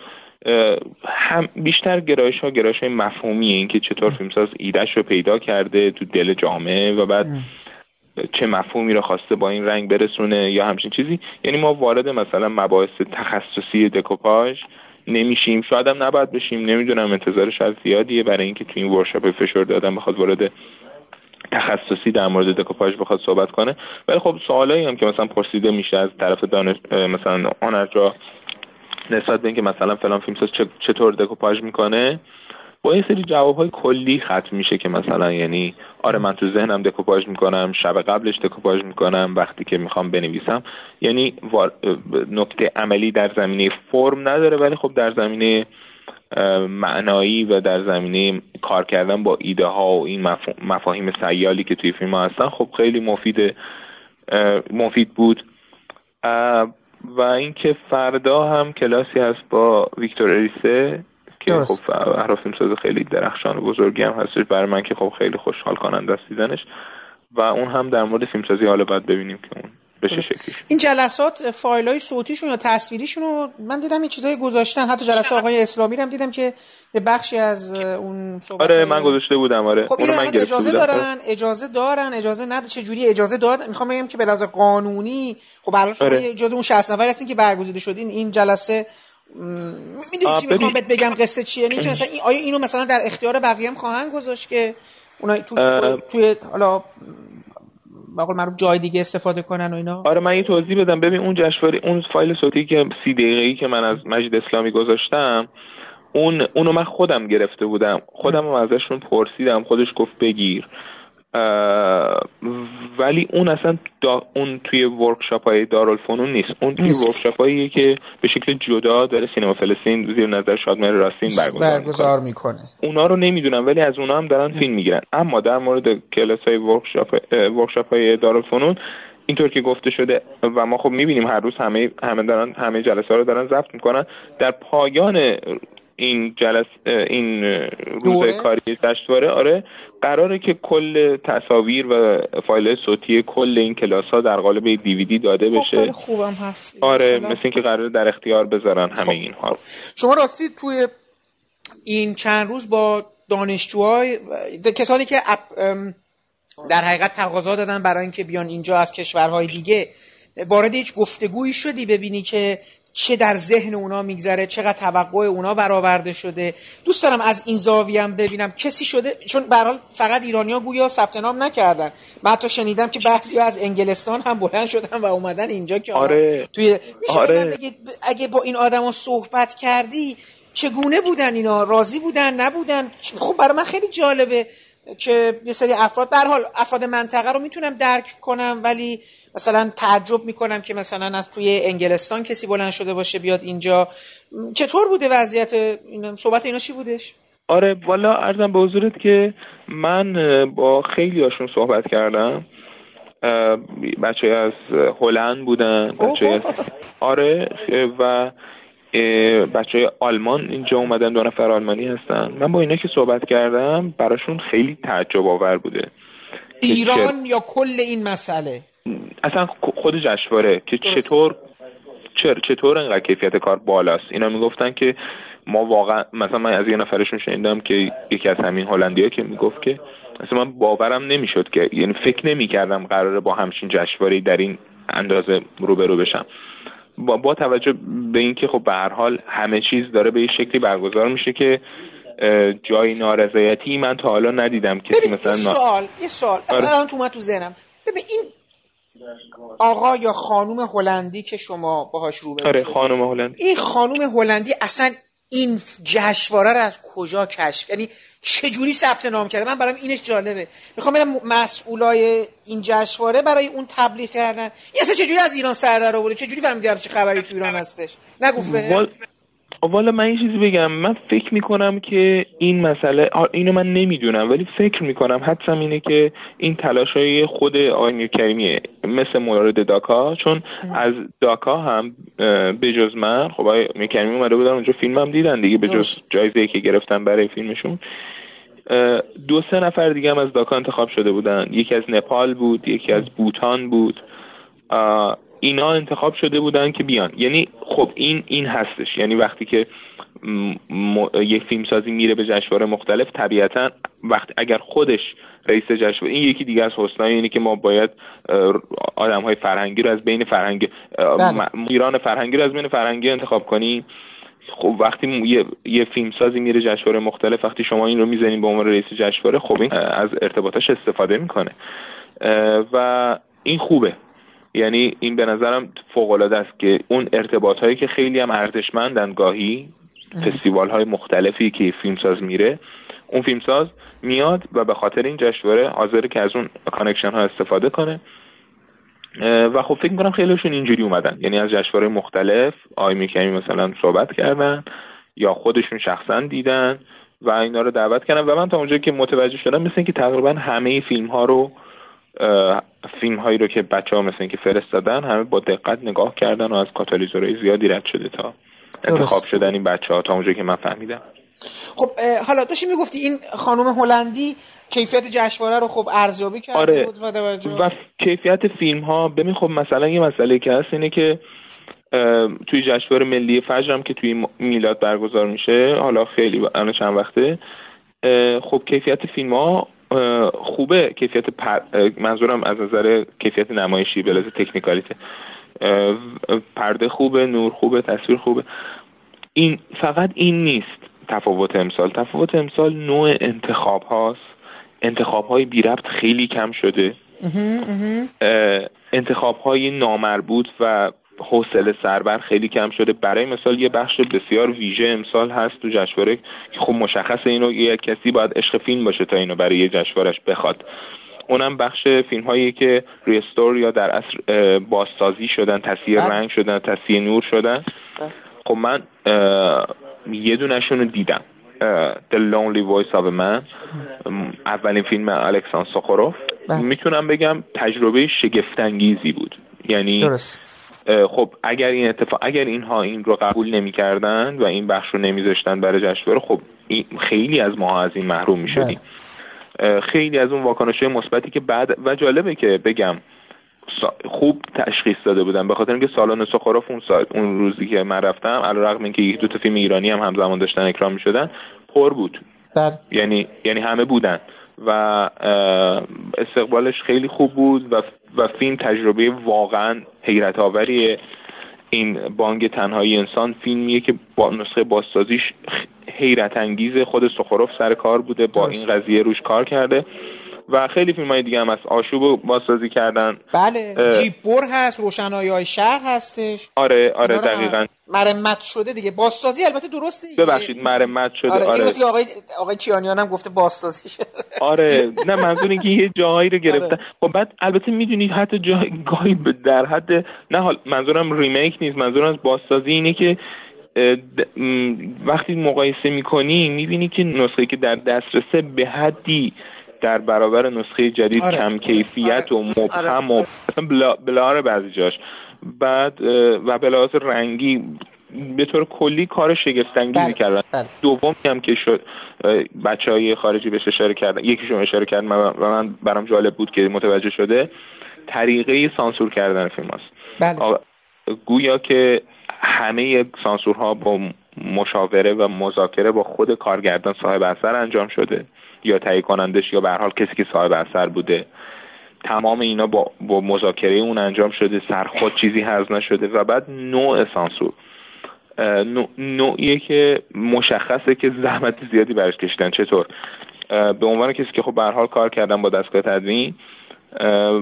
هم بیشتر گرایش ها گرایش های مفهومیه. اینکه چطور فیلمساز ایدهش رو پیدا کرده تو دل جامعه و بعد چه مفهومی رو خواسته با این رنگ برسونه یا همچین چیزی. یعنی ما وارد مثلا مباحث تخصصی دکوپاژ نمیشیم. شاید هم نباید بشیم. نمی‌دونم انتظارش از زیادیه برای اینکه تو این ورشاپ فشار دادن بخواد وارد تخصصی در مورد دکوپاژ بخواد صحبت کنه. ولی خب سوالایی هم که مثلا پرسیده میشه از طرف دانش مثلا آنرجا نسبت به اینکه مثلا فلان فیلمساز چطور دکوپاژ می‌کنه با یه سری های کلی ختم میشه که مثلا یعنی آره من تو ذهنم دکوپاژ می‌کنم شب قبلش دکوپاژ می‌کنم وقتی که می‌خوام بنویسم. یعنی نکته عملی در زمینه فرم نداره ولی خب در زمینه معنایی و در زمینه کار کردن با ایده ها و این مفاهیم سیالی که توی فیلم ها هستن خب خیلی مفید مفید بود. و اینکه فردا هم کلاسی هست با ویکتور اریسه. که خب اهراف ساز خیلی درخشان و بزرگی هم هستش. برای من که خب خیلی خوشحال کننده است دیدنش. و اون هم در مورد فیلمسازی حالا باید ببینیم که اون بشه شکلی این جلسات فایل های صوتیشون یا تصویریشون رو من دیدم این چیزایی گذاشتن. حتی جلسه آقای اسلامی هم دیدم که به بخشی از اون صحبت آره من گذاشته بودم. آره. خب اونو من اجازه دارن اجازه دارن اجازه نده چه جوری اجازه داد؟ می‌خوام بگم که به لحاظ قانونی خب الان شما آره. اجازه اون 60 نفر هستین که برگزیده شدین این جلسه می‌دونی چی می‌خوام بهت بگم قصه چیه؟ یعنی مثلا این آیا اینو مثلا در اختیار بقیه هم خواهند گذاشت که اونا تو توی حالا بقول معروف جای دیگه استفاده کنن و اینا؟ آره من یه توضیح بدم. ببین اون جشنواره اون فایل صوتی که سی دقیقه‌ای که من از مجید اسلامی گذاشتم اون اونو من خودم گرفته بودم. خودم هم ازشون پرسیدم. خودش گفت بگیر. ولی اون اصلا اون توی workshop های دارالفنون نیست. اون توی workshop هایی که به شکل جدا داره سینما فلسطین زیر نظر شادمهر راستین برگزار, برگزار می‌کنه. اونا رو نمی‌دونم ولی از اونا هم دارن فیلم می‌گیرن. اما در مورد کلاس های workshop, workshop های دارالفنون اینطور که گفته شده و ما خب می‌بینیم هر روز همه همه دارن همه جلسه رو دارن ضبط می‌کنن. در پایان این جلس این روز کاری جشنواره آره. قراره که کل تصاویر و فایل صوتی کل این کلاس ها در قالب دیویدی داده خب، بشه. خوبم هست آره مثل اینکه قراره در اختیار بذارن همه خب. اینها شما راستی توی این چند روز با دانشجوهای کسانی که در حقیقت تقاضا دادن برای اینکه بیان اینجا از کشورهای دیگه وارد هیچ گفتگویی شدی ببینی که چه در ذهن اونا میگذره چقدر توقع اونا برآورده شده. دوست دارم از این زاویه هم ببینم کسی شده چون به فقط ایرانیا گویا ثبت نام نکردن. من حتی شنیدم که بعضی از انگلستان هم بلند شدن و اومدن اینجا که آره. توی میشه آره. اگه با این آدما صحبت کردی چگونه بودن اینا؟ راضی بودن؟ نبودن؟ خب برای من خیلی جالبه که یه سری افراد به حال افراد منطقه رو می‌تونم درک کنم ولی مثلا تعجب می‌کنم که مثلا از توی انگلستان کسی بلند شده باشه بیاد اینجا. چطور بوده وضعیت این صحبت اینا چی بودش؟ آره والا ارزم به حضورت که من با خیلی هاشون صحبت کردم. بچه از هلند بودن بچه از آره و بچه های آلمان اینجا اومدن دو نفر آلمانی هستن. من با اینا که صحبت کردم براشون خیلی تعجب آور بوده. ایران یا کل این مسئله؟ اصلا خود جشنواره که چطور چطور انقدر کیفیت کار بالاست؟ اینا می‌گفتن که ما واقعا مثلا من از یه نفرشون شنیدم که یکی از همین هلندیا که می‌گفت که اصلا من باورم نمی‌شد که یعنی فکر نمی‌کردم قراره با همچین جشنواره در این اندازه روبرو بشم. با, با توجه به اینکه خب به هر حال همه چیز داره به یه شکلی برگزار میشه که جای نارضایتی من تا حالا ندیدم. کسی مثلا یه سوال یه سوال. آره. تو تو ذهنم. ببین این آقا یا خانوم هلندی که شما باهاش روبرو آره خانم هلندی. این خانوم هلندی اصلا این جشنواره رو از کجا کشف یعنی چجوری ثبت نام کرده؟ من برام اینش جالبه. می‌خوام برم مسئولای این جشنواره برای اون تبلیغ کردن. این اصلا چجوری از ایران سر در آورده چجوری فهمیدی چه خبری تو ایران هستش؟ نگفته والا من این چیزی بگم. من فکر می‌کنم که این مسئله اینو من نمی‌دونم ولی فکر می‌کنم حدسم اینه که این تلاش های خود آقای کریمیه مثل مورد داکا چون از داکا هم به جز من خب آقای میرکریمی اومده بودن اونجا فیلم هم دیدن دیگه به جز جایزه که گرفتن برای فیلمشون. دو سه نفر دیگه هم از داکا انتخاب شده بودن. یکی از نپال بود یکی از بوتان بود. اینا انتخاب شده بودن که بیان. یعنی خب این این هستش. یعنی وقتی که م... یک فیلمسازی میره به جشنواره مختلف طبیعتا وقتی اگر خودش رئیس جشنواره این یکی دیگه از حسنای اینه که ما باید آدم های فرهنگی رو از بین فرهنگی بله. ایران فرهنگی رو از بین فرهنگی انتخاب کنی. خب وقتی یه, یه فیلمسازی میره جشنواره مختلف وقتی شما این رو می‌زنین به عنوان رئیس جشنواره خب این از ارتباطش استفاده می‌کنه. و این خوبه. یعنی این به نظرم فوق العاده است که اون ارتباط هایی که خیلی هم ارزشمندن گاهی فستیوال های مختلفی که فیلمساز میره اون فیلمساز میاد و به خاطر این جشنواره حاضره که از اون connection ها استفاده کنه. و خب فکر می‌کنم خیلیشون اینجوری اومدن. یعنی از جشنواره مختلف آی می‌کنی مثلا صحبت کردن یا خودشون شخصا دیدن و اینا رو دعوت کردن. و من تا اونجا که متوجه شدم مثل اینکه تقریبا همه فیلم ها رو فیلم هایی رو که بچه ها مثل اینکه فرستادن همه با دقت نگاه کردن و از کاتالیزورهای زیادی رد شده تا انتخاب شدن این بچه ها تا اونجا که من فهمیدم خب حالا داشتی می‌گفتی این خانم هلندی کیفیت جشنواره رو خب ارزیابی کرده آره. بود و, و کیفیت فیلم ها ببین خب مثلا یه مسئله که هست اینه که توی جشنواره ملی فجر هم که توی میلاد برگزار میشه حالا خیلی الان چند وقته خب کیفیت فیلم ها خوبه کیفیت منظورم از نظر کیفیت نمایشی به لحاظ تکنیکالیته. پرده خوبه نور خوبه تصویر خوبه. این فقط این نیست تفاوت امسال. تفاوت امسال نوع انتخاب هاست. انتخاب های بی ربط خیلی کم شده. انتخاب های نامربوط و حوصله سربر خیلی کم شده برای مثال یه بخش بسیار ویژه امسال هست تو جشنواره که خب مشخص اینو یه کسی باید عشق فیلم باشه تا اینو برای یه جشنوارش بخواد اونم بخش فیلم هایی که ریستور یا در اصل بازسازی شدن تصویر بله. رنگ شدن تصویر نور شدن بله. خب من یه دونشون رو دیدم The Lonely Voice of Man اولین فیلم الکسان سخوروف بله. می‌تونم بگم تجربه شگفتانگیزی بود یعنی درست. خب اگر این اتفاق اگر اینها این رو قبول نمی‌کردن و این بخش رو نمیذاشتن برای جشنواره خب خیلی از ما از این محروم می‌شدیم. خیلی از اون واکنش مثبتی که بعد و جالبه که بگم خوب تشخیص داده بودن. به خاطر اینکه سالن سخراف اون سال اون روزی که من رفتم علیرغم اینکه یک دو تا فیلم ایرانی هم همزمان داشتن اکرام می‌شدن پر بود. در. یعنی یعنی همه بودن. و استقبالش خیلی خوب بود و, و فیلم تجربه واقعا حیرت آوری این بانگ تنهایی انسان فیلمیه که با نسخه بازسازیش حیرت انگیز خود سخروف سر کار بوده با این قضیه روش کار کرده. و خیلی فیلم های دیگه هم از آشوب بازسازی کردن. بله. بور هست روشنایی های شهر هستش. آره آره دقیقا. مرمت شده دیگه. بازسازی البته درسته. ببخشید مرمت شده. آره, آره. آقای آقای کیانیان هم گفته بازسازی شده. آره. نه منظور اینکه یه جاهایی رو گرفتن. آره. خب بعد البته می‌دونید حتی جای گاهی در حد نه حال منظورم ریمیک نیست. منظورم از بازسازی اینه که وقتی مقایسه می‌کنی می‌بینی که نسخه که در دسترسه به حدی در برابر نسخه جدید آره. کم کیفیت و آره. مبهم و بلا, بلا بعضی جاش بعد و به رنگی به طور کلی کار شگفتانگیزی بله. کردن بله. دومی هم که شد بچه های خارجی بهش اشاره کردن یکیشون اشاره کرد و من برام جالب بود که متوجه شده طریقه سانسور کردن فیلم هست بله. گویا که همه سانسورها با مشاوره و مذاکره با خود کارگردان صاحب اثر انجام شده یا تهیه کنندش یا به حال کسی که صاحب اثر بوده. تمام اینا با, با مذاکره اون انجام شده سرخود چیزی حذف نشده و بعد نوع سانسور. نوعیه که مشخصه که زحمت زیادی برش کشیدن. چطور؟ به عنوان کسی که خب به حال کار کردن با دستگاه تدوین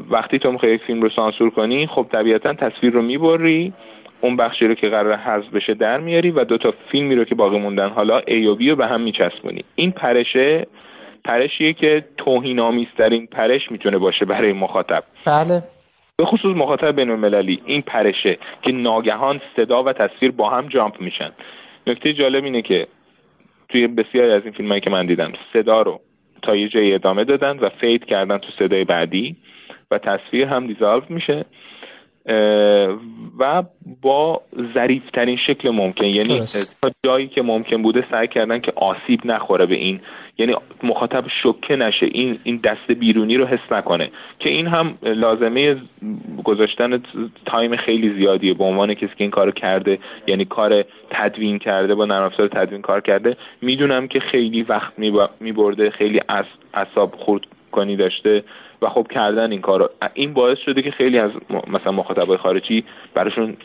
وقتی تو می‌خوای یک فیلم رو سانسور کنی خب طبیعتا تصویر رو می‌بری اون بخشی رو که قرار حذف بشه در میاری و دو تا فیلمی رو که باقی موندن حالا A و B رو به هم میچسبونی. این پرشه پرشیه که توهین آمیزترین پرش می‌تونه باشه برای مخاطب. بله. به خصوص مخاطب بین المللی این پرشه که ناگهان صدا و تصویر با هم جامپ میشن. نکته جالب اینه که توی بسیاری از این فیلم که من دیدم صدا رو تا یه جایی ادامه دادن و fade کردن تو صدای بعدی و تصویر هم dissolve میشه. و با ظریفترین شکل ممکن. یعنی تا جایی که ممکن بوده سعی کردن که آسیب نخوره به این. یعنی مخاطب شوکه نشه. این این دست بیرونی رو حس نکنه. که این هم لازمه گذاشتن time خیلی زیادیه. به عنوان کسی که این کارو کرده یعنی کار تدوین کرده با نرم افزار تدوین کار کرده می‌دونم که خیلی وقت میبرده خیلی اعصاب خورد کنی داشته. و خب کردن این کارو. این باعث شده که خیلی از مثلا مخاطبای خارجی براشون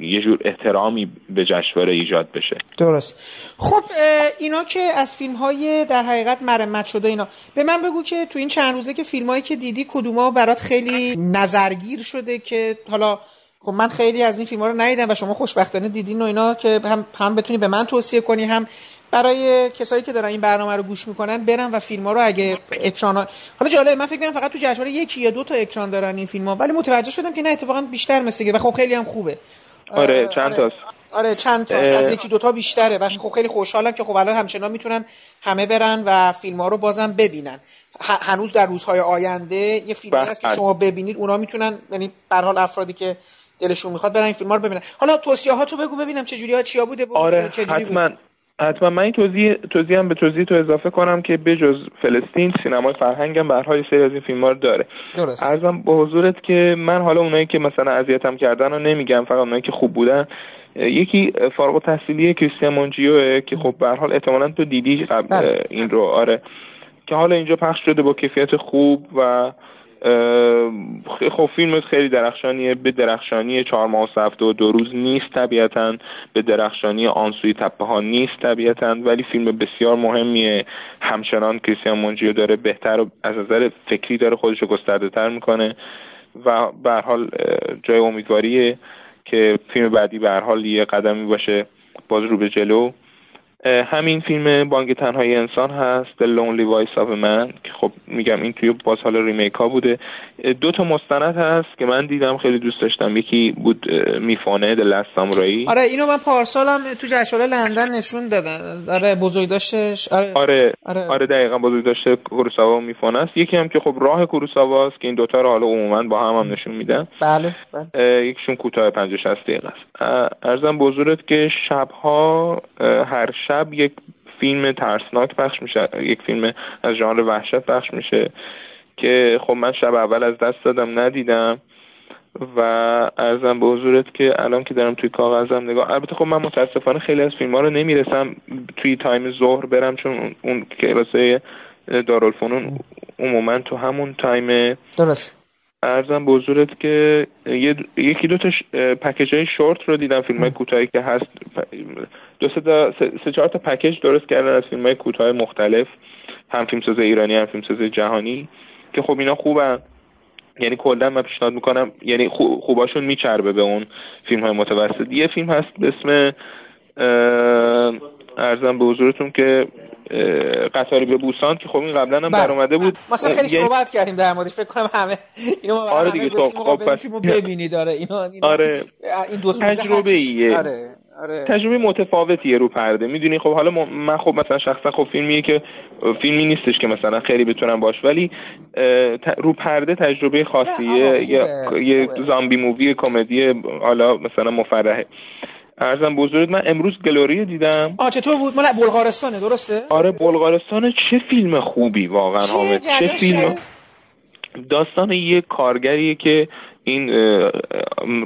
یه جور احترامی به جشنواره ایجاد بشه. درست. خب اینا که از فیلم های در حقیقت مرمت شده اینا. به من بگو که تو این چند روزه که فیلم هایی که دیدی کدوما برات خیلی نظرگیر شده که حالا خب من خیلی از این فیلم ها رو ندیدم و شما خوشبختانه دیدین و اینا که هم, هم بتونی به من توصیه کنی هم برای کسایی که دارن این برنامه رو گوش می‌کنن برن و فیلم ها رو اگه اکران ها... حالا جالبه من فکر کنم فقط تو جشنواره یکی یا دو تا اکران دارن این فیلم ها ولی متوجه شدم که نه اتفاقا بیشتر مثل و خب خیلی هم خوبه. آره چند آره. آره چند تا از یکی دوتا بیشتره و خب خیلی خوشحالم که خب الان همچنان می‌تونن همه برن و فیلم ها رو بازم ببینن. هنوز در روزهای آینده یه فیلم هست که بله. شما ببینید اونا می‌تونن یعنی به حال افرادی که دلشون می‌خواد برن این فیلم ها رو ببینن. حالا توصیه ها تو بگو ببینم چه جوری ها چیا بوده آره حتما حتما. من این توضیح توضیح هم به توضیح تو اضافه کنم که بجز فلسطین سینمای فرهنگ هم به سری از این فیلم رو داره. درست ارزم به حضورت که من حالا اونایی که مثلا اذیتم کردن رو نمیگم فقط اونایی که خوب بودن. یکی فارغ التحصیلی کریستیان مونجیو که خب به حال احتمالاً تو دیدی قبل بله. این رو آره. که حالا اینجا پخش شده با کیفیت خوب و خب فیلم خیلی درخشانیه به درخشانی چهار ماه و هفته و دو روز نیست طبیعتا به درخشانی آنسوی تپه ها نیست طبیعتا ولی فیلم بسیار مهمیه. همچنان کریستیان مونجیو داره بهتر و از نظر فکری داره خودش رو گسترده تر می‌کنه و به حال جای امیدواریه که فیلم بعدی به حال یه قدمی باشه. باز رو به جلو. همین فیلم بانک تنهای انسان هست The Lonely Voice of Man که خب میگم این توی باز حالا ریمیک ها بوده. دو تا مستند هست که من دیدم خیلی دوست داشتم. یکی بود میفانه The Last Samurai. آره اینو من پارسالم تو جشنواره لندن نشون دادن آره بزرگ داشتش. آره. آره, آره. آره دقیقا بزرگ داشته کوروساوا و میفانه است. یکی هم که خب راه کوروساوا است که این دوتا رو حالا عموما با هم هم نشون میدن. بله, بله. یکیشون کوتاه 50 60 دقیقه است. ارزم بزرگت که شبها هر شب یک فیلم ترسناک پخش میشه. یک فیلم از ژانر وحشت پخش میشه. که خب من شب اول از دست دادم ندیدم و عرضم به حضورت که الان که دارم توی کاغذم نگاه البته خب من متاسفانه خیلی از فیلم ها رو نمی‌رسم توی time ظهر برم چون اون کلاسه دارالفنون عموما تو همون time درست. عرضم به حضورت که یکی دو تا پکیج های شورت رو دیدم فیلم های کوتاهی که هست. دو سه, سه چهار تا پکیج درست کردن از فیلم های کوتاه مختلف. هم فیلمساز ایرانی هم فیلمساز جهانی. که خب اینا خوبن. یعنی کلا من پیشنهاد می‌کنم یعنی خوباشون میچربه به اون فیلم های متوسط. یه فیلم هست به اسم ارزم به حضورتون که قطاری به بوسان که خب این قبلا هم بله. در اومده بود. مثلا خیلی یعنی... صحبت کردیم در موردش. فکر کنم همه اینو آره دیگه تو خب پس ببینید داره. اینا, اینا آره. این دو تجربه ایه آره آره. تجربه متفاوتیه رو پرده. می‌دونی خب حالا من خب مثلا شخصا خب فیلمیه که فیلمی نیستش که مثلا خیلی بتونم باش ولی رو پرده تجربه خاصیه. یه یه زامبی مووی کمدی حالا مثلا مفرحه. ارزم بزرگ من امروز گلوری دیدم. آ چطور بود؟ مال بلغارستانه درسته؟ آره بلغارستان چه فیلم خوبی واقعا حامد. چه فیلم؟ داستان یه کارگریه که این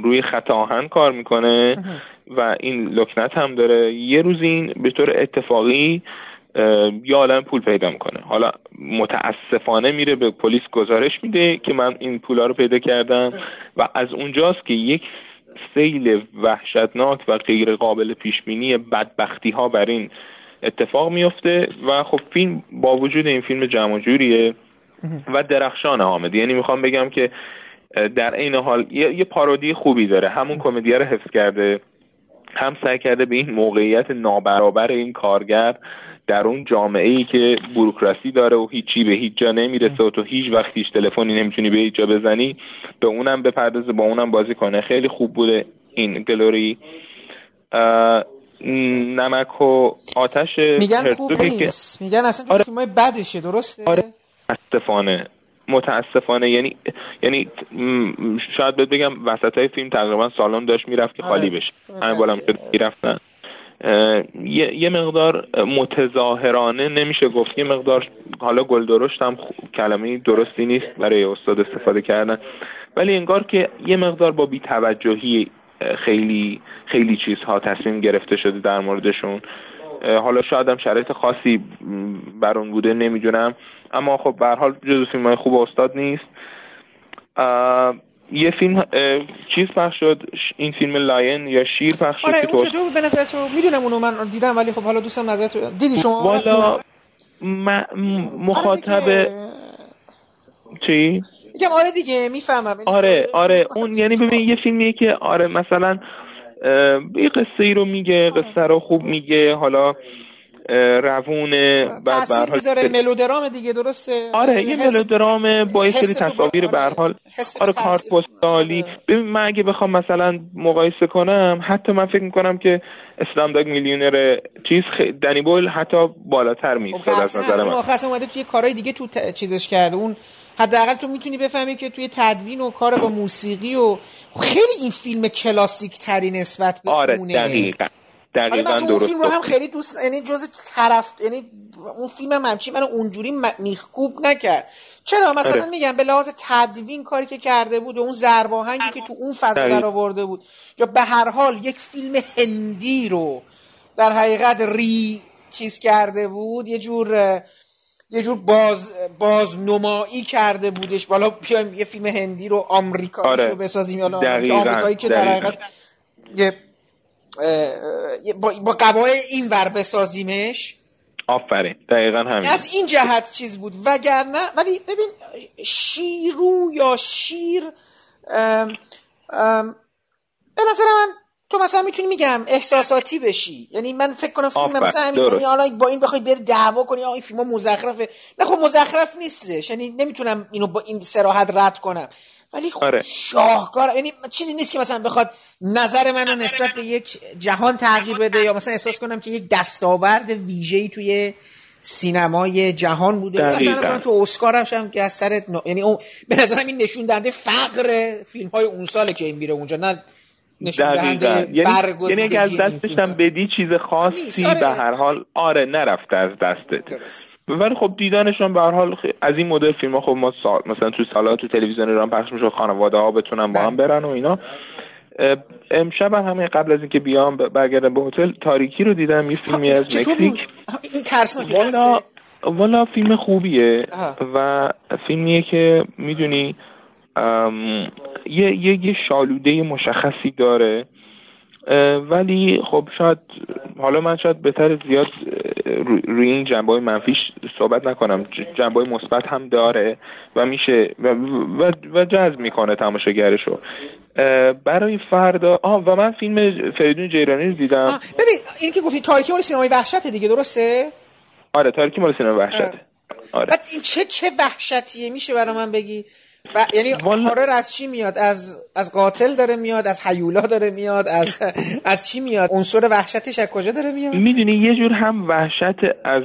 روی خط آهن کار می‌کنه و این لکنت هم داره. یه روز این به طور اتفاقی یا عالم پول پیدا می‌کنه. حالا متاسفانه میره به پلیس گزارش میده که من این پولا رو پیدا کردم و از اونجاست که یک سیل وحشتناک و غیر قابل پیش بینی بدبختی ها بر این اتفاق میفته و خب فیلم با وجود این فیلم جمع جوریه و درخشان آمده. یعنی می‌خوام بگم که در این حال یه, پارودی خوبی داره. همون کمدی رو حفظ کرده. هم سعی کرده به این موقعیت نابرابر این کارگر در اون جامعه ای که بروکراسی داره و هیچی به هیچ جا نمی‌رسه و تو هیچ وقت هیچ تلفنی نمی‌تونی به هیچ جا بزنی به اونم بپردازه با اونم بازی کنه. خیلی خوب بوده این گلوری. نمک و آتش میگن خوب نیست. میگن اصلا آره. فیلمای بدشه درسته؟ آره. متاسفانه. متاسفانه. یعنی یعنی شاید بگم وسط های فیلم تقریبا سالن داشت می‌رفت که خالی آره. بشه همه بالم می‌رفتن. یه،, یه مقدار متظاهرانه نمیشه گفت. یه مقدار حالا گل درشت هم کلمه درستی نیست برای استاد استفاده کردن. ولی انگار که یه مقدار با بیتوجهی خیلی خیلی چیزها تصمیم گرفته شده در موردشون. حالا شاید هم شرایط خاصی بر اون بوده نمی‌دونم. اما خب به حال جزو فیلم خوب استاد نیست. یه فیلم چیز پخش شد؟ این فیلم لاین یا شیر پخش شد آره اون چطور به نظر تو می‌دونم اونو من دیدم ولی خب حالا دوستم نظر تو دیدی شما؟ والا مخاطب آره چی؟ میگم آره دیگه می‌فهمم. آره آره اون یعنی ببین یه فیلمیه که آره مثلا یه قصه ای رو میگه قصه رو خوب میگه حالا روونه بعد به حال ملودرام دیگه درسته؟ آره یه ملودرام با یه سری تصاویر به حال. آره کارت پستالی. ببین من اگه بخوام مثلا مقایسه کنم حتی من فکر می‌کنم که اسلام داگ میلیونر چیز خ... دنیبول حتی بالاتر میسته خب، از نظر من. اصلا اومده توی کارهای دیگه تو چیزش کرده. اون حداقل تو می‌تونی بفهمی که توی تدوین و کار با موسیقی و خیلی این فیلم کلاسیک تری نسبت به آره دقیقا. دقیقا درست اون فیلم رو هم خیلی دوست یعنی جز طرف یعنی اون فیلم هم همچی من اونجوری میخکوب نکرد. چرا؟ مثلا آره. میگم به لحاظ تدوین کاری که کرده بود و اون ضرباهنگی که تو اون فضا در آورده بود. یا به هر حال یک فیلم هندی رو در حقیقت ری چیز کرده بود یه جور یه جور باز بازنمایی کرده بودش. بالا بیایم یه فیلم هندی رو آمریکایی آره. رو بسازیم یا آمریکایی که در حقیقت یه با, با قبای این ور بسازیمش؟ آفرین. دقیقا همین. از این جهت چیز بود. وگرنه ولی ببین شیرو یا شیر ام ام به نظر من تو مثلا می‌تونی میگم احساساتی بشی. یعنی من فکر کنم فیلم مثلا همین حالا با این بخوای بری دعوا کنی این فیلم مزخرفه. نه خب مزخرف نیستش. یعنی نمی‌تونم اینو با این سراحت رد کنم. ولی خب آره. شاهکار یعنی چیزی نیست که مثلا بخواد نظر منو نسبت به یک جهان تغییر بده یا مثلا احساس کنم که یک دستاورد ویژه‌ای توی سینمای جهان بوده. مثلا تو اسکار هم که از سر یعنی اون به نظرم این نشون دهنده فقر فیلم های اون ساله که این میره اونجا نه نشون دهنده یعنی, یعنی اگه از دستش بدی چیز خاصی آره. به هر حال. آره نرفته از دستت. ولی خب دیدنشون به هر حال از این مدل فیلم ها خب ما سال مثلا تو سالا تو تلویزیون ایران پخش میشه خانواده ها بتونن با هم بله. برن و اینا. امشب هم همین قبل از اینکه بیام برگردم به هتل تاریکی رو دیدم یه فیلمی از مکزیک. این ترس والا والا فیلم خوبیه و فیلمیه که می‌دونی یه یه یه شالوده مشخصی داره. ولی خب شاید حالا من شاید بهتر زیاد روی این جنبه منفیش صحبت نکنم. جنبه مثبت هم داره و میشه و, و, و جذب می‌کنه تماشاگرشو. برای فردا آه و من فیلم فریدون جیرانی رو دیدم. ببین این که گفتی تاریکی مال سینمای وحشت دیگه درسته؟ آره تاریکی مال سینمای وحشته. آره. این چه چه وحشتیه؟ میشه برای من بگی؟ و یعنی هارر از چی میاد؟ از از قاتل داره میاد از حیولا داره میاد از از چی میاد؟ عنصر وحشتش از کجا داره میاد؟ می‌دونی یه جور هم وحشت از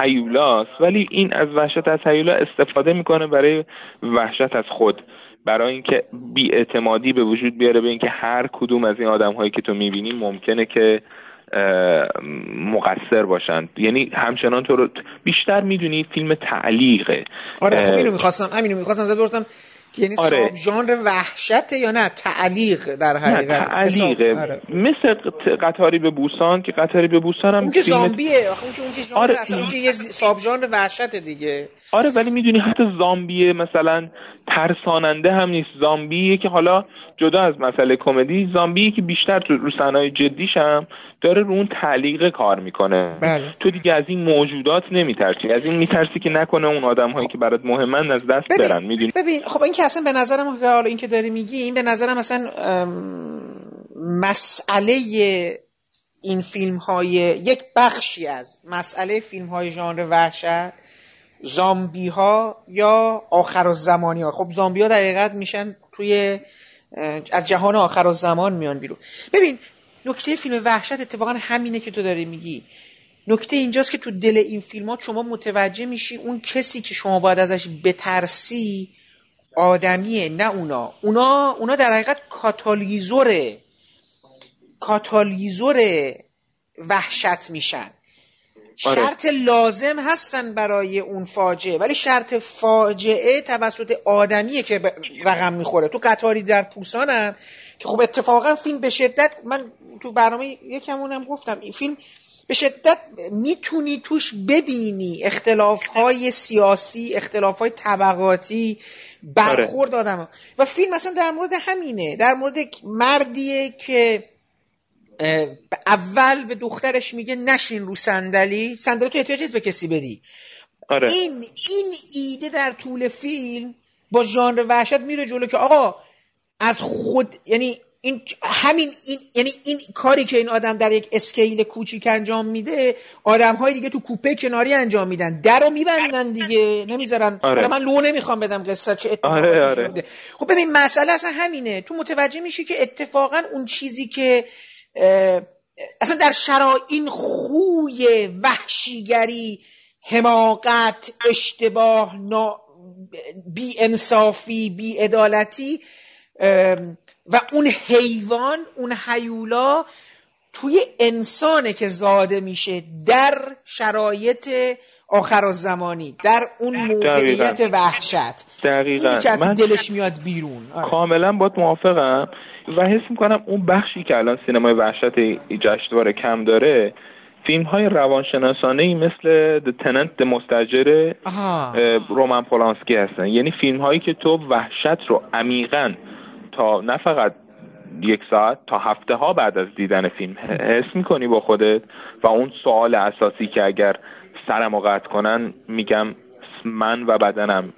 حیولاست ولی این از وحشت از حیولا استفاده می‌کنه برای وحشت از خود. برای اینکه بیاعتمادی به وجود بیاره به اینکه هر کدوم از این آدم هایی که تو می‌بینی ممکنه که مقصر باشند یعنی همچنان تو رو بیشتر می‌دونی فیلم تعلیقه. آره خب اینو می‌خواستم همینو می‌خواستم زد یعنی آره. ژانر وحشته یا نه؟ تعلیق در حقیقت. تعلیقه. آره. مثل قطاری به بوسان که قطاری به بوسان هم اون که زامبیه. اون که اون که آره. اصلا اون که یه ساب ژانر وحشت دیگه. آره ولی می‌دونی حتی زامبیه مثلا ترساننده هم نیست زامبیه که حالا جدا از مسئله کمدی زامبیه که بیشتر تو رو صحنه‌های جدیش هم داره رو اون تعلیق کار می‌کنه بله. تو دیگه از این موجودات نمیترسی از این میترسی که نکنه اون آدم هایی که برات مهمن از دست ببین. برن می‌دونی ببین خب این که اصلا به نظرم حالا این که داری میگی این به نظرم اصلا مسئله این فیلم های یک بخشی از مسئله فیلم های ژانر وحشت زامبی ها یا آخر زمانی ها خب زامبی ها در میشن توی از جهان آخر زمان میان بیرون. ببین نکته فیلم وحشت اتفاقا همینه که تو داری میگی. نکته اینجاست که تو دل این فیلم ها شما متوجه میشی اون کسی که شما باید ازش بترسی آدمیه نه اونا. اونا اونا در حقیقت کاتالیزوره. کاتالیزور وحشت میشن. آره. شرط لازم هستن برای اون فاجعه ولی شرط فاجعه توسط آدمیه که رقم می‌خوره تو قطاری در پوسانم که خب اتفاقا فیلم به شدت من تو برنامه یکمونم گفتم این فیلم به شدت می‌تونی توش ببینی اختلاف های سیاسی اختلاف های طبقاتی برخورد آره. آدم و فیلم مثلا در مورد همینه در مورد مردیه که اول به دخترش میگه نشین رو صندلی. صندلی تو احتیاج به کسی بدی. آره. این این ایده در طول فیلم با ژانر وحشت میره جلو که آقا از خود یعنی این همین این یعنی این کاری که این آدم در یک اسکیل کوچیک انجام میده آدم های دیگه تو کوپه کناری انجام میدن. در رو میبندن دیگه. نمی‌ذارن. آره. من لو نمی‌خوام بدم قصه چه اتفاقی آره آره. خب ببین مسئله اصلا همینه. تو متوجه میشی که اتفاقا اون چیزی که اصلا در شرایط این خوی وحشیگری حماقت اشتباه بی انصافی بی ادالتی و اون حیوان اون حیولا توی انسانه که زاده میشه در شرایط آخر زمانی. در اون موقعیت وحشت. دقیقا. که من دلش میاد بیرون. آره. کاملا باید موافقم. و حس می‌کنم اون بخشی که الان سینمای وحشت جشنواره کم داره فیلم های روانشناسانه ای مثل The Tenant مستجر رومن پولانسکی هستن. یعنی فیلم هایی که تو وحشت رو عمیقا تا نه فقط یک ساعت تا هفته ها بعد از دیدن فیلم حس می‌کنی با خودت و اون سوال اساسی که اگر سرم قطع کنن میگم من و بدنم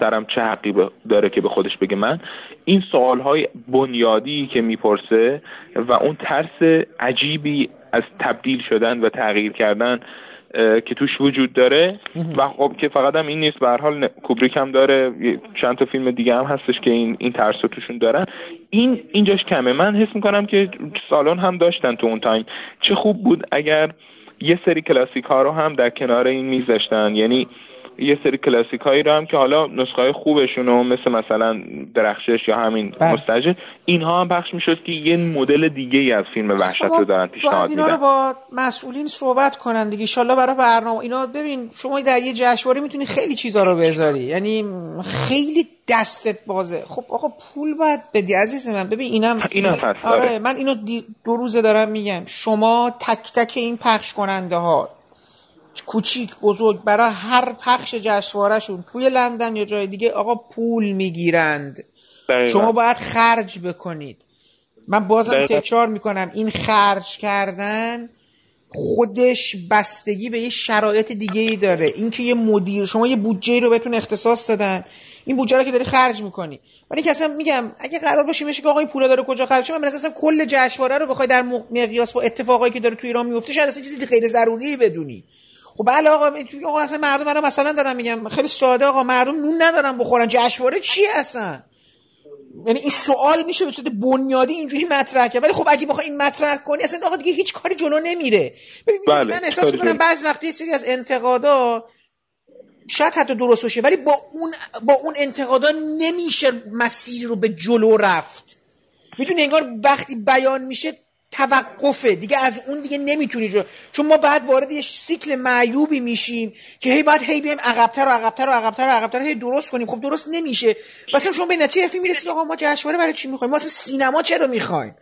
سرم چه حقی داره که به خودش بگه من؟ این سوال های بنیادی که می‌پرسه و اون ترس عجیبی از تبدیل شدن و تغییر کردن که توش وجود داره و خب که فقط هم این نیست به حال کوبریک هم داره چند تا فیلم دیگه هم هستش که این این ترس توشون دارن. این اینجاش کمه. من حس می‌کنم که سالن هم داشتن تو اون تایم چه خوب بود اگر یه سری کلاسیک ها رو هم در کنار این میذاشتن. یعنی یه سری کلاسیک هایی رو هم که حالا نسخه های خوبشون مثل مثلا درخشش یا همین بله. مستجر اینها هم پخش می‌شد که یه مدل دیگه ای از فیلم وحشت رو دارن پیشنهاد میدن اینا رو با مسئولین صحبت کنن دیگه. ان برای برنامه. اینا ببین شما در یه جشنواره می‌تونی خیلی چیزا رو بذاری. یعنی خیلی دستت بازه. خب آقا پول باید بدی عزیز من. ببین اینم اینم هست. آره, آره. من اینو دو روزه دارم میگم. شما تک تک این پخش کننده ها کوچیک بزرگ برای هر پخش جشنوارهشون. توی لندن یا جای دیگه آقا پول می‌گیرند. شما باید خرج بکنید. من بازم تکرار می‌کنم. این خرج کردن خودش بستگی به یه شرایط دیگه ای داره. اینکه یه مدیر شما یه بودجه رو بهتون اختصاص دادن. این بودجه رو که داری خرج می‌کنی. ولی که اصلا میگم اگه قرار باشه میشه که آقای پولا داره کجا خرج من اصلا کل جشنواره رو بخوای در مقیاس با اتفاقایی که داره تو ایران میفته شاید اصلا چیزی غیر ضروری بدونی. خب بله آقا آقا اصلا مردم برای مثلا دارم میگم خیلی ساده آقا مردم نون ندارن بخورن. جشنواره چی هستن یعنی این سوال میشه به صورت بنیادی اینجوری مطرح کرد. ولی خب اگه بخوای این مطرح کنی اصلا آقا دیگه هیچ کاری جلو نمیره. ببین بله. من احساس می‌کنم بعض وقتی سری از انتقادا شاید حتی درست باشه ولی با اون با اون انتقادا نمیشه مسیر رو به جلو رفت. می‌دونی انگار وقتی بیان میشه توقفه. دیگه از اون دیگه نمی‌تونی جو چون ما بعد وارد یه سیکل معیوبی میشیم که هی بعد هی بیایم عقبتر و عقبتر و عقبتر و عقبتر هی درست کنیم. خب درست نمیشه. مثلا شما به نتیجه فیلم می‌رسید آقا ما جشنواره برای چی می‌خوایم؟ ما اصلا سینما چرا می‌خوایم؟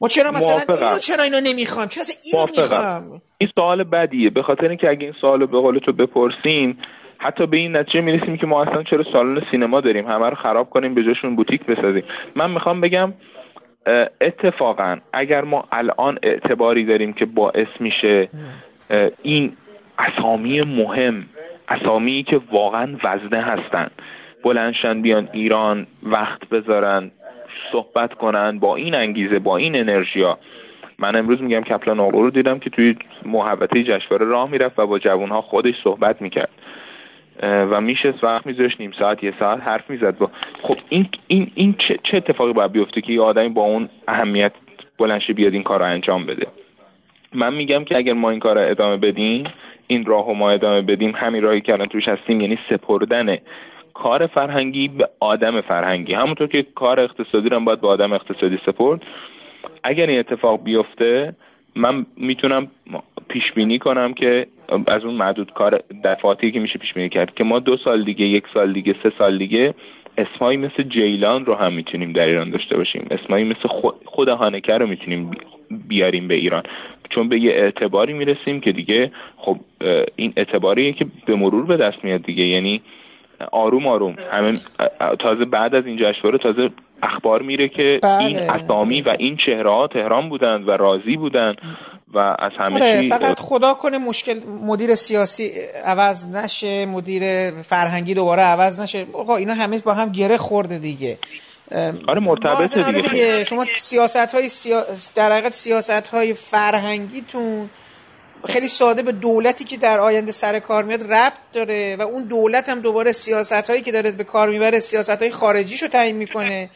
ما چرا مثلا اینو چرا اینو نمی‌خوایم؟ چرا اینو می‌خوایم؟ این سوال بدیه. به خاطر اینکه اگه این سوالو به قول تو بپرسیم حتی به این نتیجه می‌رسیم که ما اصلا چرا سالن سینما داریم؟ همه رو خراب کنیم به جاشون بوتیک بسازیم. من می‌خوام بگم اتفاقا اگر ما الان اعتباری داریم که باعث میشه این اسامی مهم اسامی که واقعا وزنه هستن بلندشن بیان ایران وقت بذارن صحبت کنن با این انگیزه با این انرژیا. من امروز میگم کپلان آقا رو دیدم که توی محبته جشنواره راه می‌رفت و با جوانها خودش صحبت می‌کرد. و میشه وقت میذاشت نیم ساعت یه ساعت حرف می‌زد. با خب این این این چه, چه اتفاقی باید بیفته که یه آدمی با اون اهمیت بلنشه بیاد این کار رو انجام بده؟ من میگم که اگر ما این کار رو ادامه بدیم این راه و ما ادامه بدیم همین راهی که الان توش هستیم یعنی سپردن کار فرهنگی به آدم فرهنگی. همونطور که کار اقتصادی رو باید به آدم اقتصادی سپرد. اگر این اتفاق بیفته من می‌تونم پیش بینی کنم که از اون معدود کار دفعاتی که میشه پیش بینی کرد که ما دو سال دیگه یک سال دیگه سه سال دیگه اسمایی مثل جیلان رو هم می‌تونیم در ایران داشته باشیم. اسمایی مثل خود هانکه رو می‌تونیم بیاریم به ایران. چون به یه اعتباری می‌رسیم که دیگه خب این اعتباریه که به مرور به دست میاد دیگه. یعنی آروم آروم. همه تازه بعد از این جشنواره تازه اخبار میره که بله. این اسامی و این چهره ها تهران بودند و راضی بودند و از همه آره، چی فقط خدا کنه مشکل مدیر سیاسی عوض نشه مدیر فرهنگی دوباره عوض نشه آقا اینا همه با هم گره خورده دیگه آره مرتبطه دیگه. دیگه شما سیاست های سیا... در حقیقت سیاست های فرهنگیتون خیلی ساده به دولتی که در آینده سر کار میاد ربط داره و اون دولت هم دوباره سیاست هایی که داره به کار می‌بره سیاست های خارجیش رو تعیین می‌کنه.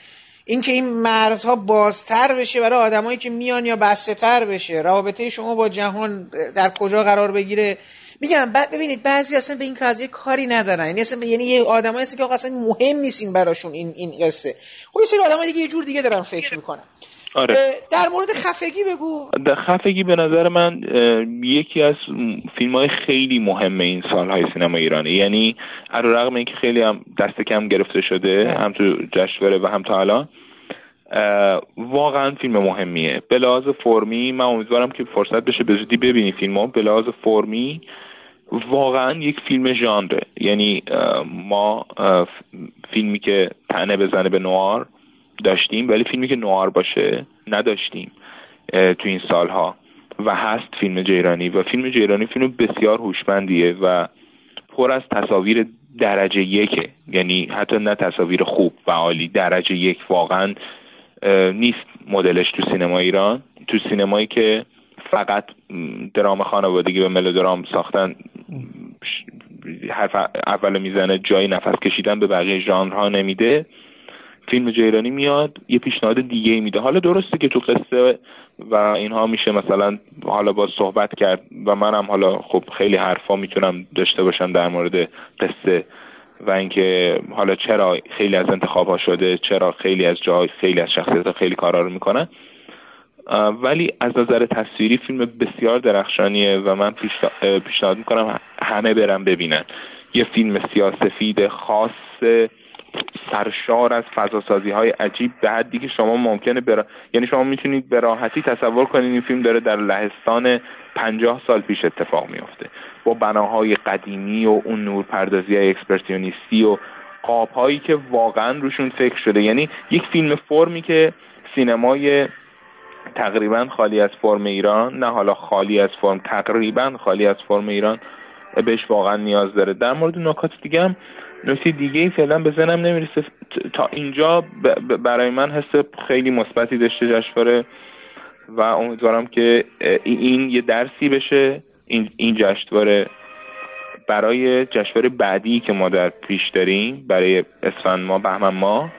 اینکه این مرزها بازتر بشه برای آدمایی که میان یا بسته تر بشه. رابطه شما با جهان در کجا قرار بگیره؟ میگم ببینید بعضی اصلا به این قضیه کاری ندارن. یعنی اصلا یعنی یه آدمایی هستن که اصلا مهم نیستین براشون این این قصه. خب یه سری آدمای دیگه یه جور دیگه دارن فکر می‌کنن. آره. در مورد خفگی بگو. در خفگی به نظر من یکی از فیلم های خیلی مهم این سالهای سینما ایرانی یعنی رقم اینکه خیلی هم دست کم گرفته شده هم تو جشنواره و هم تا الان. واقعا فیلم مهمیه. به لحاظ فرمی من امیدوارم که فرصت بشه به زودی ببینی فیلم ها به لحاظ فرمی واقعا یک فیلم ژانره. یعنی ما فیلمی که تنه بزنه به نوار داشتیم ولی فیلمی که نوار باشه نداشتیم تو این سالها. و هست فیلم جیرانی. و فیلم جیرانی فیلم بسیار هوشمندیه و پر از تصاویر درجه یکه. یعنی حتی نه تصاویر خوب و عالی درجه یک واقعا نیست مدلش تو سینما ایران. تو سینمایی که فقط درام خانوادگی و ملودرام ساختن حرف اول می‌زنه جای نفس کشیدن به بقیه ژانرها نمیده. فیلم جیرانی میاد یه پیشنهاد دیگه میده. حالا درسته که تو قصه و اینها میشه مثلا حالا با صحبت کرد و منم حالا خب خیلی حرفا می‌تونم داشته باشم در مورد قصه و اینکه حالا چرا خیلی از انتخاب ها شده چرا خیلی از جای خیلی از شخصیت خیلی کارا رو می‌کنن. ولی از نظر تصویری فیلم بسیار درخشانیه و من پیشنهاد می‌کنم همه برن ببینن. یه فیلم سیاسفید خاص سرشار از فضاسازی های عجیب به حدی که شما ممکنه برا... یعنی شما می‌تونید به راحتی تصور کنید این فیلم داره در لهستان پنجاه سال پیش اتفاق میفته با بناهای قدیمی و اون نور پردازی های اکسپرسیونیستی و قاب هایی که واقعا روشون فکر شده. یعنی یک فیلم فرمی که سینمای تقریبا خالی از فرم ایران نه حالا خالی از فرم تقریبا خالی از فرم ایران بهش واقعا نیاز داره. در مورد نکات دیگه هم نکته دیگه ای فعلا به ذهنم نمی‌رسه. تا اینجا برای من حس خیلی مثبتی داشته جشنواره و امیدوارم که این یه درسی بشه این این جشنواره. برای جشنواره بعدی که ما در پیش داریم برای اسفند ما بهمن ما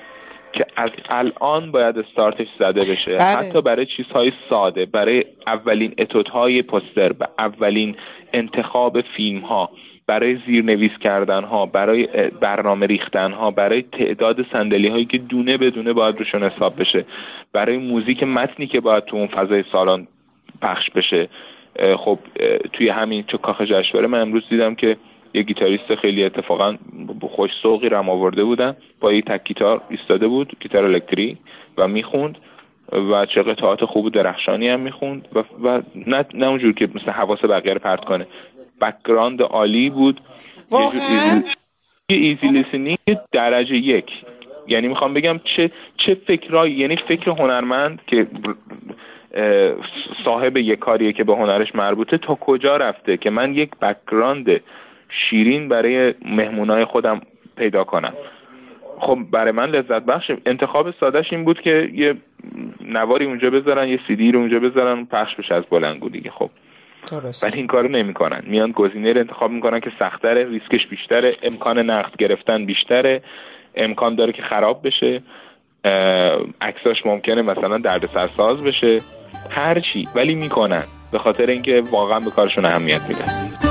که از الان باید استارتش زده بشه. بله. حتی برای چیزهای ساده برای اولین اتودهای پستر و اولین انتخاب فیلم ها برای زیرنویس کردن ها برای برنامه ریختن ها برای تعداد صندلی هایی که دونه بدونه باید روشون حساب بشه برای موزیک متنی که باید تو اون فضای سالان پخش بشه. خب توی همین تو کاخ جشنواره من امروز دیدم که یه گیتاریست خیلی اتفاقا خوش سوقی رم آورده بودن. با یه تک گیتار ایستاده بود گیتار الکتریک و می‌خوند و چه قطعات خوب و درخشانی هم می‌خوند و, و نه, نه اونجور که مثل حواس بقیه رو پرت کنه. background عالی بود. یه easy listening درجه یک. یعنی می‌خوام بگم چه چه فکرایی یعنی فکر هنرمند که صاحب یک کاریه که به هنرش مربوطه تا کجا رفته که من یک background شیرین برای مهمونای خودم پیدا کنم. خب برای من لذت بخش انتخاب سادش این بود که یه نواری اونجا بذارن یه سیدی رو اونجا بذارن پخش بشه از بلنگو دیگه. خب. ولی این کارو نمی‌کنن. میان گزینه رو انتخاب می‌کنن که سختره ریسکش بیشتره امکان نقد گرفتن بیشتره امکان داره که خراب بشه عکساش ممکنه مثلا درد سرساز بشه. هر چی. ولی می‌کنن. به خاطر اینکه واقعا به کارشون اهمیت میدن